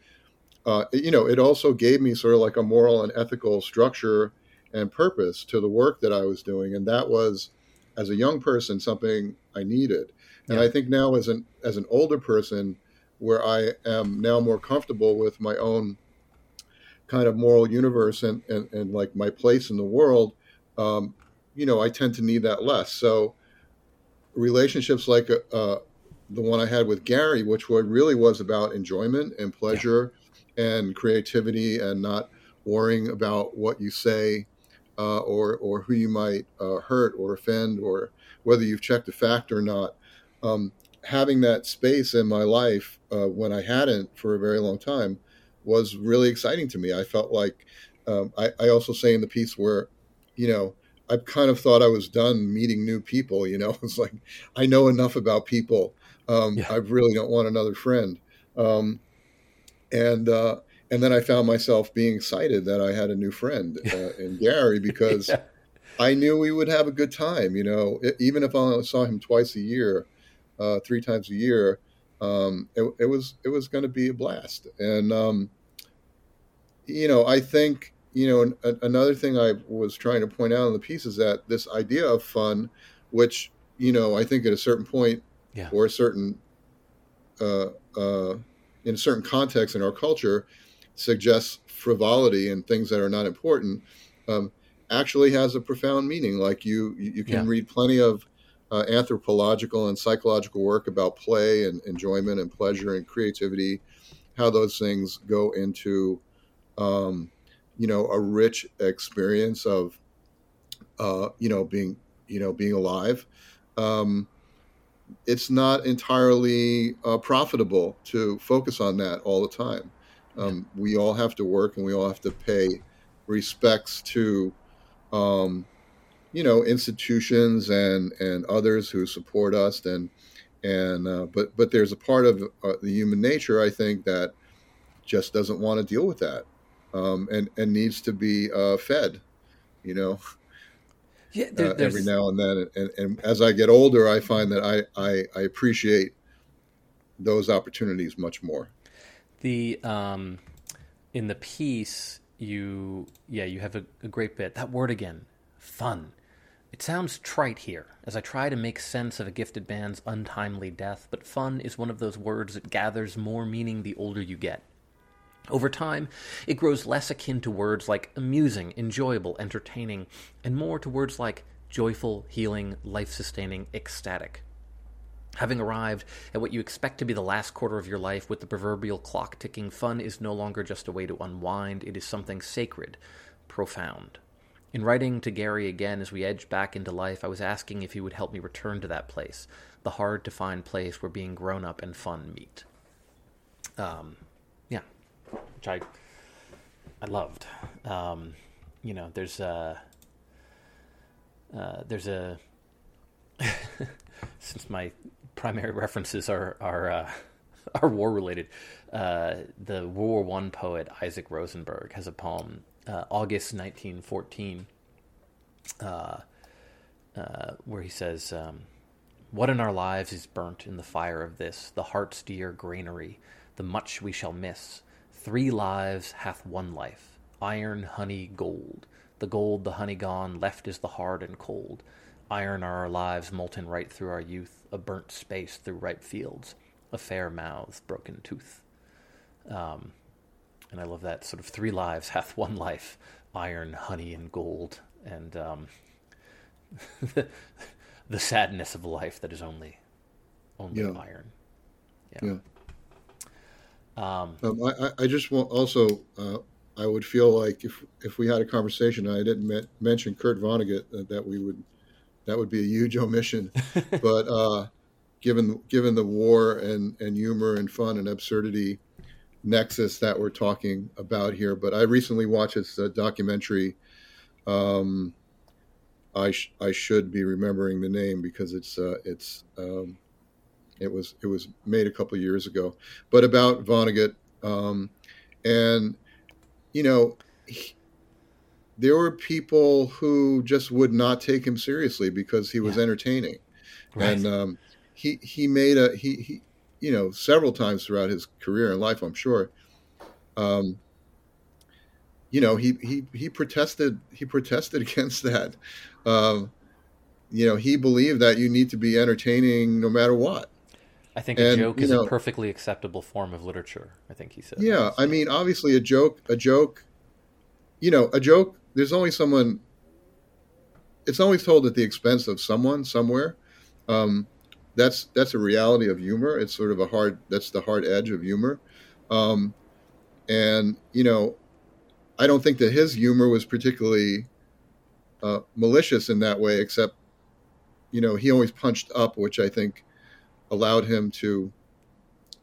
uh, you know, it also gave me sort of like a moral and ethical structure and purpose to the work that I was doing, and that was, as a young person, something I needed. And yeah. I think now, as an as an older person, where I am now more comfortable with my own kind of moral universe and, and, and like my place in the world, um, you know, I tend to need that less. So relationships like uh, uh the one I had with Gary, which really was about enjoyment and pleasure yeah. and creativity and not worrying about what you say uh, or or who you might uh, hurt or offend or whether you've checked a fact or not. Um, having that space in my life uh, when I hadn't for a very long time was really exciting to me. I felt like um, I, I, also say in the piece where, you know, I kind of thought I was done meeting new people. You know, it's like I know enough about people. Um, yeah. I really don't want another friend. Um, and uh, and then I found myself being excited that I had a new friend uh, in Gary because yeah. I knew we would have a good time. You know, even if I only saw him twice a year, uh, three times a year, um, it, it, was it was going to be a blast. And um, you know, I think you know a, another thing I was trying to point out in the piece is that this idea of fun, which you know I think at a certain point yeah. or a certain uh, uh, in a certain context in our culture suggests frivolity and things that are not important. Um, actually has a profound meaning. Like you, you can yeah. read plenty of uh, anthropological and psychological work about play and enjoyment and pleasure and creativity, how those things go into, um, you know, a rich experience of, uh, you know, being, you know, being alive. Um, it's not entirely uh, profitable to focus on that all the time. Um, we all have to work and we all have to pay respects to um, you know institutions and and others who support us and and uh, but but there's a part of uh, the human nature I think that just doesn't want to deal with that um, and and needs to be uh, fed you know? Yeah, there, uh, every now and then and, and as I get older I find that I, I, I appreciate those opportunities much more. The um, in the piece you yeah you have a, a great bit. That word again fun it sounds trite here, as I try to make sense of a gifted man's untimely death, but fun is one of those words that gathers more meaning the older you get. Over time, it grows less akin to words like amusing, enjoyable, entertaining, and more to words like joyful, healing, life sustaining, ecstatic. Having arrived at what you expect to be the last quarter of your life with the proverbial clock ticking, fun is no longer just a way to unwind, it is something sacred, profound. In writing to Gary again as we edged back into life, I was asking if he would help me return to that place, the hard to find place where being grown up and fun meet. Um, yeah, which I I loved. Um, you know, there's a uh, there's a since my primary references are are uh, are war related. Uh, the World War One poet Isaac Rosenberg has a poem uh, August 1914, uh, uh, where he says, um, What in our lives is burnt in the fire of this, the heart's dear granary, the much we shall miss? Three lives hath one life, iron, honey, gold. The gold, the honey gone, left is the hard and cold. Iron are our lives molten right through our youth, a burnt space through ripe fields, a fair mouth, broken tooth. Um, and I love that sort of three lives hath one life: iron, honey, and gold, and um, the, sadness of life that is only only yeah. iron. Yeah. yeah. Um, um, I, I just want also uh, I would feel like if if we had a conversation and I didn't me- mention Kurt Vonnegut that, that we would that would be a huge omission, but uh, given given the war and and humor and fun and absurdity nexus that we're talking about here. But I recently watched this uh, documentary. Um, I sh- I should be remembering the name because it's uh, it's um, it was it was made a couple years ago, but about Vonnegut, um, and you know. He, there were people who just would not take him seriously because he was yeah. entertaining, right. and um, he he made a he, he you know, several times throughout his career and life, I'm sure. Um, you know, he, he, he protested, he protested against that. Um, you know, he believed that you need to be entertaining no matter what. I think and, a joke is know, a perfectly acceptable form of literature. I think he said. Yeah, I mean, obviously, a joke, a joke you know, a joke. There's always someone. It's always told at the expense of someone somewhere. Um, that's that's a reality of humor. It's sort of a hard. That's the hard edge of humor. Um, and you know, I don't think that his humor was particularly uh, malicious in that way, except you know he always punched up, which I think allowed him to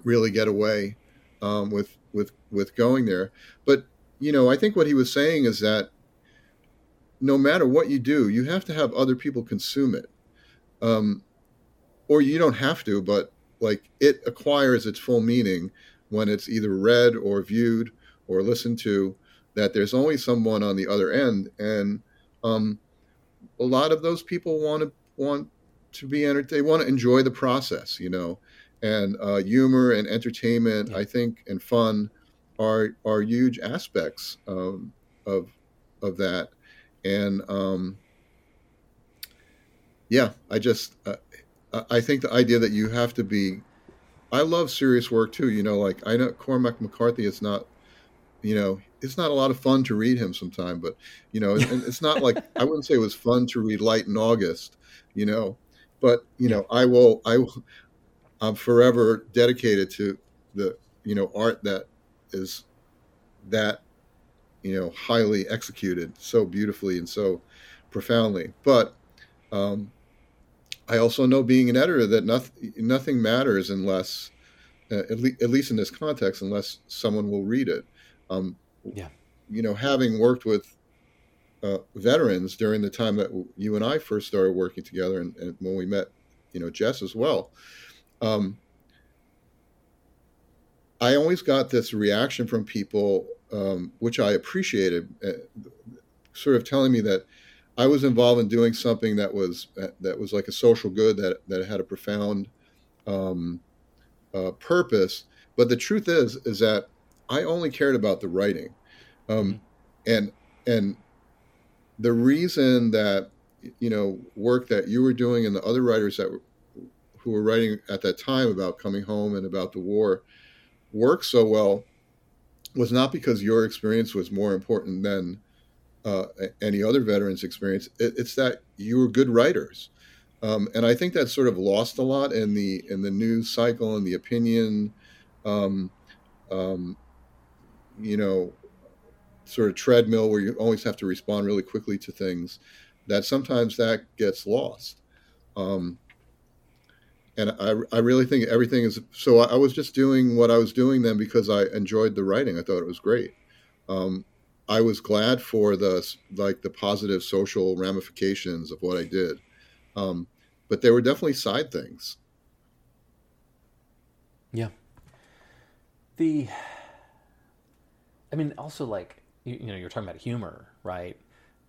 really get away um, with with with going there. But you know, I think what he was saying is that no matter what you do, you have to have other people consume it, um, or you don't have to, but like it acquires its full meaning when it's either read or viewed or listened to. That there's always someone on the other end, and um, a lot of those people want to want to be entertained. They want to enjoy the process, you know, and uh, humor and entertainment. Yeah. I think and fun are are huge aspects um, of of that, and um, yeah, I just uh, I think the idea that you have to be. I love serious work too. You know, like I know Cormac McCarthy is not, you know, it's not a lot of fun to read him sometime, but you know, it's not like I wouldn't say it was fun to read Light in August, you know, but you know, I will, I will, I'm forever dedicated to the, you know, art that is that, you know, highly executed so beautifully and so profoundly. But um, I also know, being an editor, that nothing nothing matters unless, uh, at, le- at least in this context, unless someone will read it. Um, yeah. You know, having worked with uh, veterans during the time that you and I first started working together, and, and when we met, you know, Jess as well. Um, I always got this reaction from people, um, which I appreciated, uh, sort of telling me that I was involved in doing something that was that was like a social good that that had a profound um, uh, purpose. But the truth is, is that I only cared about the writing, um, mm-hmm. and and the reason that you know work that you were doing and the other writers that were, who were writing at that time about coming home and about the war worked so well was not because your experience was more important than uh, any other veterans experience it, it's that you were good writers um, and I think that's sort of lost a lot in the in the news cycle and the opinion um, um, you know sort of treadmill where you always have to respond really quickly to things, that sometimes that gets lost. Um, and I, I really think everything is so. I, was just doing what I was doing then because I enjoyed the writing. I thought it was great. I was glad for the like the positive social ramifications of what I did, um, but there were definitely side things. Yeah. The, I mean, also like you, you know, you're talking about humor, right?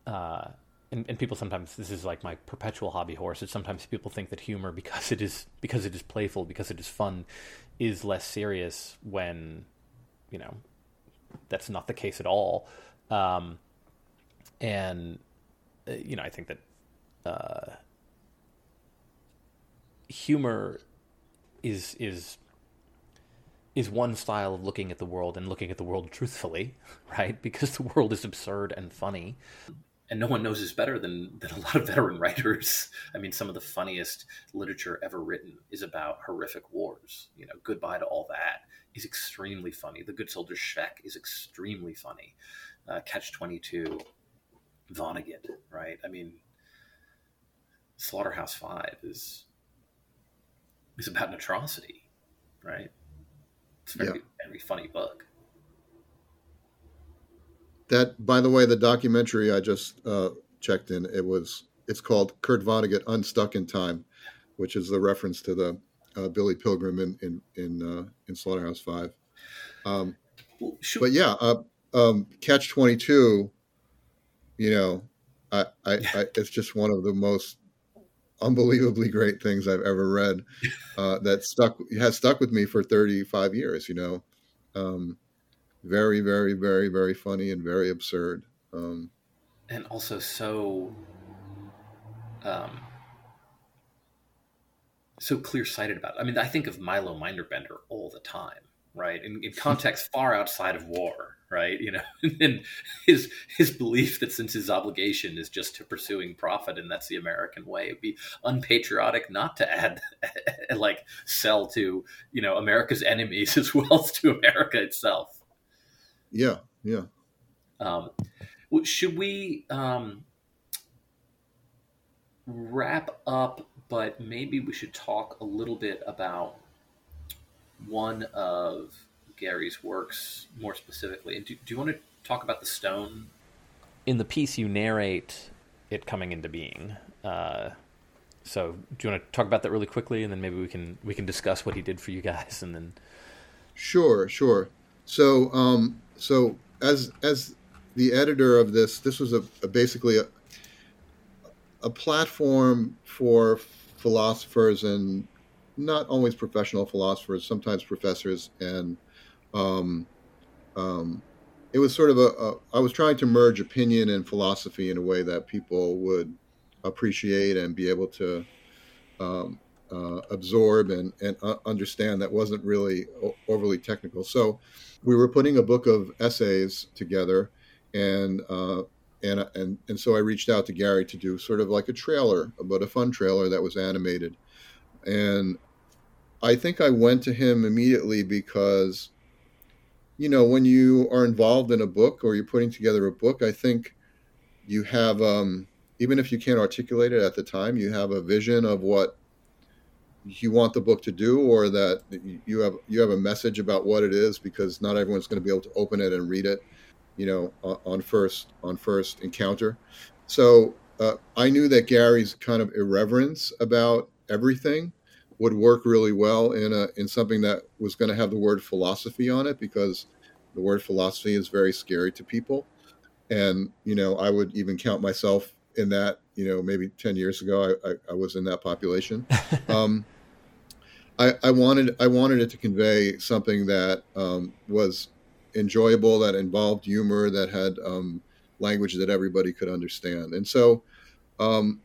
Uh, and, and, people sometimes this is like my perpetual hobby horse. Is sometimes people think that humor, because it is because it is playful, because it is fun, is less serious. When you know that's not the case at all. Um, and uh, you know, I think that uh, humor is is is one style of looking at the world and looking at the world truthfully, right? Because the world is absurd and funny. And no one knows this better than, than a lot of veteran writers. I mean, some of the funniest literature ever written is about horrific wars. You know, Goodbye to All That is extremely funny. The Good Soldier Švejk is extremely funny. Uh, Catch 22, Vonnegut, right? I mean, Slaughterhouse Five is is about an atrocity, right? It's very, yeah. very funny book. That, by the way, the documentary I just uh, checked in, it was it's called Kurt Vonnegut Unstuck in Time, which is the reference to the uh, Billy Pilgrim in in in, uh, in Slaughterhouse Five. Um, well, sure. But yeah, uh, um, Catch Twenty Two. You know, I, I, I, it's just one of the most unbelievably great things I've ever read uh, that stuck has stuck with me for 35 years. You know, um, very, very, very, very funny and very absurd, um, and also so um, so clear sighted about it. I mean, I think of Milo Minderbinder all the time, right? In, in context far outside of war, right? You know, and his his belief that since his obligation is just to pursuing profit and that's the American way, it'd be unpatriotic not to add like sell to you know America's enemies as well as to America itself. Yeah, yeah. Um, should we um, wrap up? But maybe we should talk a little bit about one of Gary's works more specifically. And do, do you want to talk about the stone? In the piece, you narrate it coming into being. Uh, so, do you want to talk about that really quickly, and then maybe we can we can discuss what he did for you guys, and then. Sure, sure. So, um, so as as the editor of this, this was a, a basically a, a platform for philosophers and not always professional philosophers, sometimes professors and um, um, it was sort of a, a. I was trying to merge opinion and philosophy in a way that people would appreciate and be able to um, uh, absorb and, and uh, understand that wasn't really o- overly technical. So we were putting a book of essays together, and uh, and and and so I reached out to Gary to do sort of like a trailer, but a fun trailer that was animated, and I think I went to him immediately because you know, when you are involved in a book or you're putting together a book, I think you have, um, even if you can't articulate it at the time, you have a vision of what you want the book to do, or that you have you have a message about what it is, because not everyone's going to be able to open it and read it, you know, on first on first encounter. So uh, I knew that Gary's kind of irreverence about everything would work really well in a in something that was going to have the word philosophy on it because the word philosophy is very scary to people. And you know i would even count myself in that you know maybe 10 years ago i, I, I was in that population. Um, I, I, wanted i wanted it to convey something that um, was enjoyable that involved humor that had um, language that everybody could understand. And so um,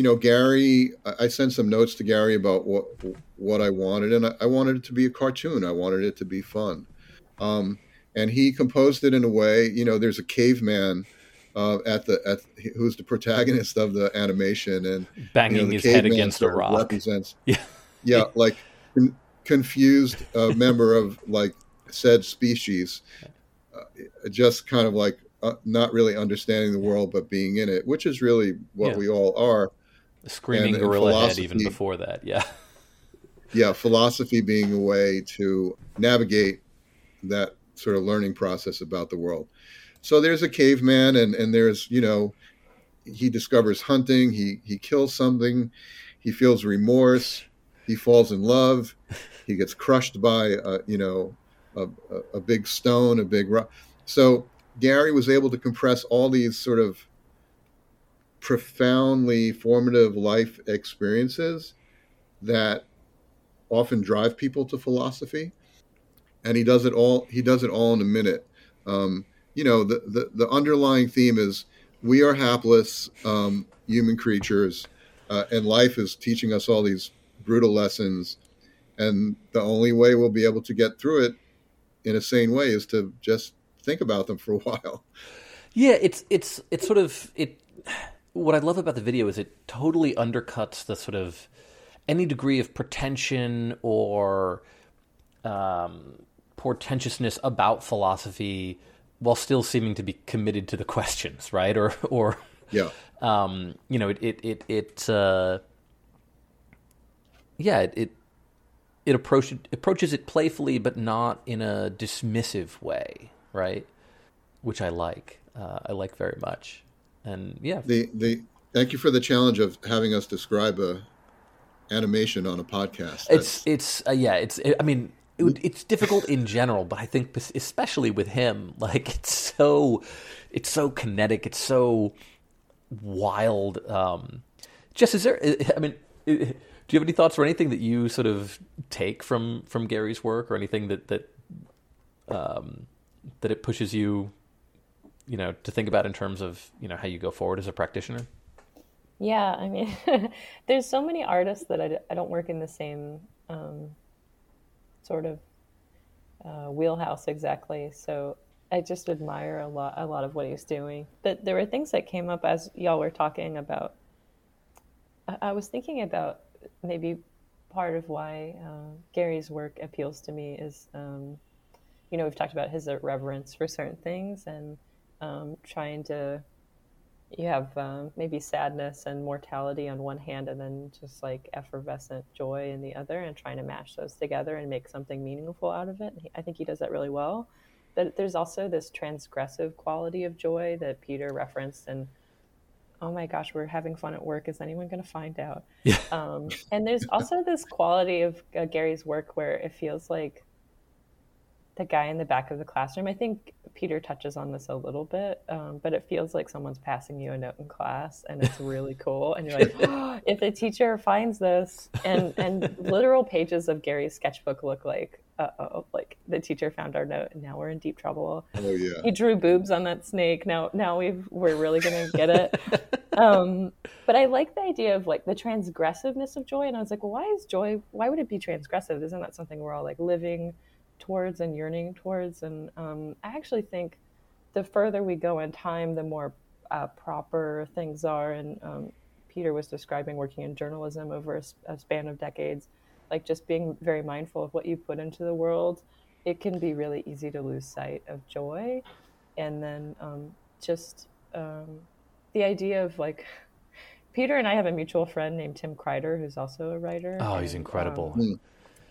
you know, Gary, I sent some notes to Gary about what what I wanted, and I wanted it to be a cartoon. I wanted it to be fun, um, and he composed it in a way. You know, there's a caveman uh, at the at who's the protagonist of the animation, and banging you know, his head against a rock represents, yeah, yeah, like con- confused uh, member of like said species, uh, just kind of like uh, not really understanding the world but being in it, which is really what yeah. we all are screaming and, gorilla and head even before that. Yeah. Yeah, philosophy being a way to navigate that sort of learning process about the world. So there's a caveman, and and there's you know, he discovers hunting. He he kills something. He feels remorse. He falls in love. He gets crushed by a, you know a, a big stone, a big rock. So Gary was able to compress all these sort of profoundly formative life experiences that often drive people to philosophy. And he does it all he does it all in a minute. Um, you know the, the, the underlying theme is we are hapless um, human creatures uh, and life is teaching us all these brutal lessons. And the only way we'll be able to get through it in a sane way is to just think about them for a while. Yeah it's it's it's sort of it what I love about the video is it totally undercuts the sort of any degree of pretension or um, portentousness about philosophy while still seeming to be committed to the questions, right? Or or yeah, um, you know, it it it, it uh, yeah, it, it it approaches approaches it playfully, but not in a dismissive way, right? Which I like. Uh, I like very much and yeah. The the thank you for the challenge of having us describe a animation on a podcast. That's... It's it's uh, yeah. It's it, I mean it, it's difficult in general, but I think especially with him, like it's so it's so kinetic. It's so wild. Um, Jess, is there? I mean. do you have any thoughts or anything that you sort of take from from Gary's work, or anything that that um, that it pushes you you know to think about in terms of you know how you go forward as a practitioner? Yeah, I mean, there's so many artists that I, I don't work in the same um, sort of uh, wheelhouse exactly. So I just admire a lot a lot of what he's doing. But there were things that came up as y'all were talking about. I, I was thinking about maybe part of why uh, Gary's work appeals to me is, um, you know, we've talked about his reverence for certain things and um, trying to. You have um, maybe sadness and mortality on one hand, and then just like effervescent joy in the other, and trying to mash those together and make something meaningful out of it. I think he does that really well. But there's also this transgressive quality of joy that Peter referenced and oh my gosh, we're having fun at work. Is anyone going to find out? Yeah. Um, and there's also this quality of uh, Gary's work where it feels like the guy in the back of the classroom. I think Peter touches on this a little bit, um, but it feels like someone's passing you a note in class, and it's really cool. And you're like, oh, if the teacher finds this, and and literal pages of Gary's sketchbook look like uh oh, like the teacher found our note and now we're in deep trouble. Oh yeah. He drew boobs on that snake. Now now we've we're really gonna get it. um, but I like the idea of like the transgressiveness of joy. And I was like, well, why is joy why would it be transgressive? Isn't that something we're all like living towards and yearning towards? And um, I actually think the further we go in time, the more uh, proper things are. And um, Peter was describing working in journalism over a, a span of decades like just being very mindful of what you put into the world, it can be really easy to lose sight of joy. And then um, just um, the idea of like, Peter and I have a mutual friend named Tim Kreider, who's also a writer. Oh, and, he's incredible. Um,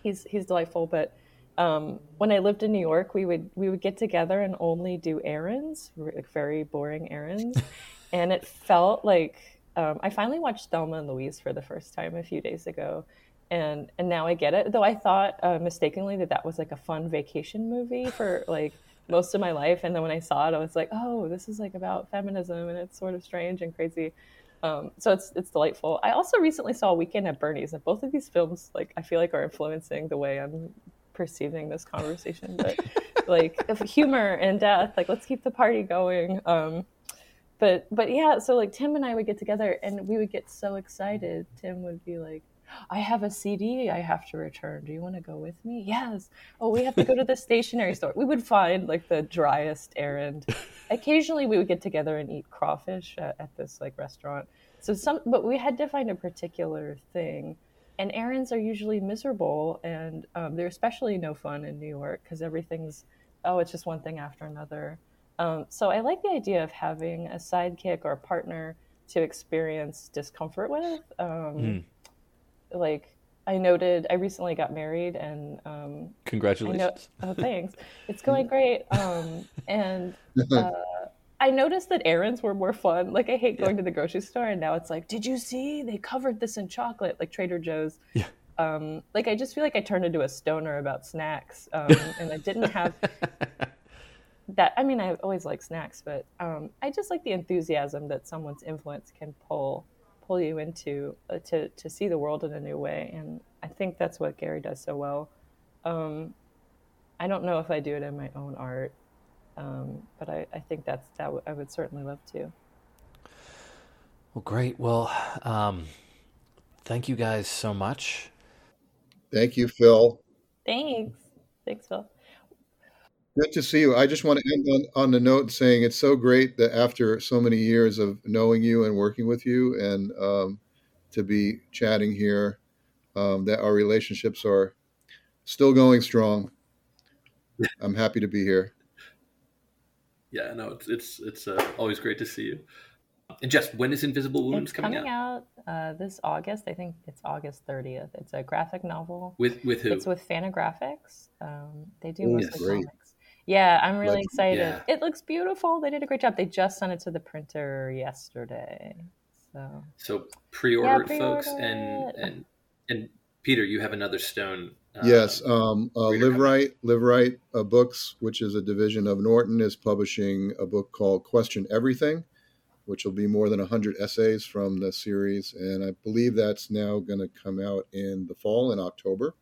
he's he's delightful. But um, when I lived in New York, we would we would get together and only do errands, like very boring errands, and it felt like um, I finally watched Thelma and Louise for the first time a few days ago, and and now I get it. Though I thought uh, mistakenly that that was like a fun vacation movie for like most of my life, and then when I saw it, I was like, oh, this is like about feminism, and it's sort of strange and crazy. Um, so it's it's delightful. I also recently saw Weekend at Bernie's, and both of these films, like I feel like, are influencing the way I'm perceiving this conversation. But like humor and death, like let's keep the party going. Um, but but yeah, so like Tim and I would get together, and we would get so excited. Tim would be like, I have a CD I have to return. Do you want to go with me? Yes. Oh, we have to go to the stationery store. We would find like the driest errand. Occasionally, we would get together and eat crawfish at, at this like restaurant. So some, but we had to find a particular thing. And errands are usually miserable, and um, they're especially no fun in New York because everything's oh, it's just one thing after another. Um, so I like the idea of having a sidekick or a partner to experience discomfort with. Um, mm like I noted I recently got married and um, congratulations. oh, thanks. It's going great. Um, and uh, I noticed that errands were more fun. Like I hate going yeah. to the grocery store, and now it's like, did you see they covered this in chocolate, like Trader Joe's. Yeah. Um, like I just feel like I turned into a stoner about snacks, um, and I didn't have that. I mean, I always like snacks, but um, I just like the enthusiasm that someone's influence can pull pull you into uh, to to see the world in a new way, and I think that's what Gary does so well. Um, I don't know if I do it in my own art, um, but I, I think that's that w- I would certainly love to. Well, great. Well, um, thank you guys so much. Thank you, Phil. Thanks. Thanks, Phil. Good to see you. I just want to end on, on the note saying it's so great that after so many years of knowing you and working with you and um, to be chatting here, um, that our relationships are still going strong. I'm happy to be here. Yeah, no, it's it's it's uh, always great to see you. And Jess, when is Invisible Wounds it's coming, coming out? out uh, this August. I think it's August 30th. It's a graphic novel. With with who? It's with Fantagraphics. Um, they do mostly comics. Yeah, I'm really like, excited. Yeah. It looks beautiful. They did a great job. They just sent it to the printer yesterday. So So pre-order yeah, it, folks, and and and Peter, you have another stone. Uh, yes, um, uh, Liveright, Live Right uh, Books, which is a division of Norton, is publishing a book called Question Everything, which will be more than 100 essays from the series. And I believe that's now going to come out in the fall in October.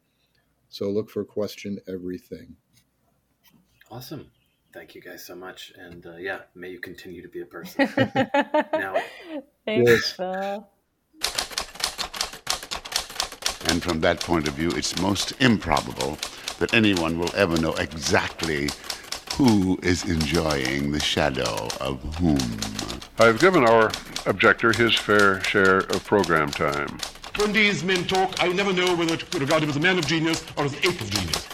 So look for Question Everything. Awesome. Thank you guys so much. And uh, yeah, may you continue to be a person. now, thanks, Phil. And from that point of view, it's most improbable that anyone will ever know exactly who is enjoying the shadow of whom? I've given our objector his fair share of program time. When these men talk, I never know whether to regard him as a man of genius or as an ape of genius.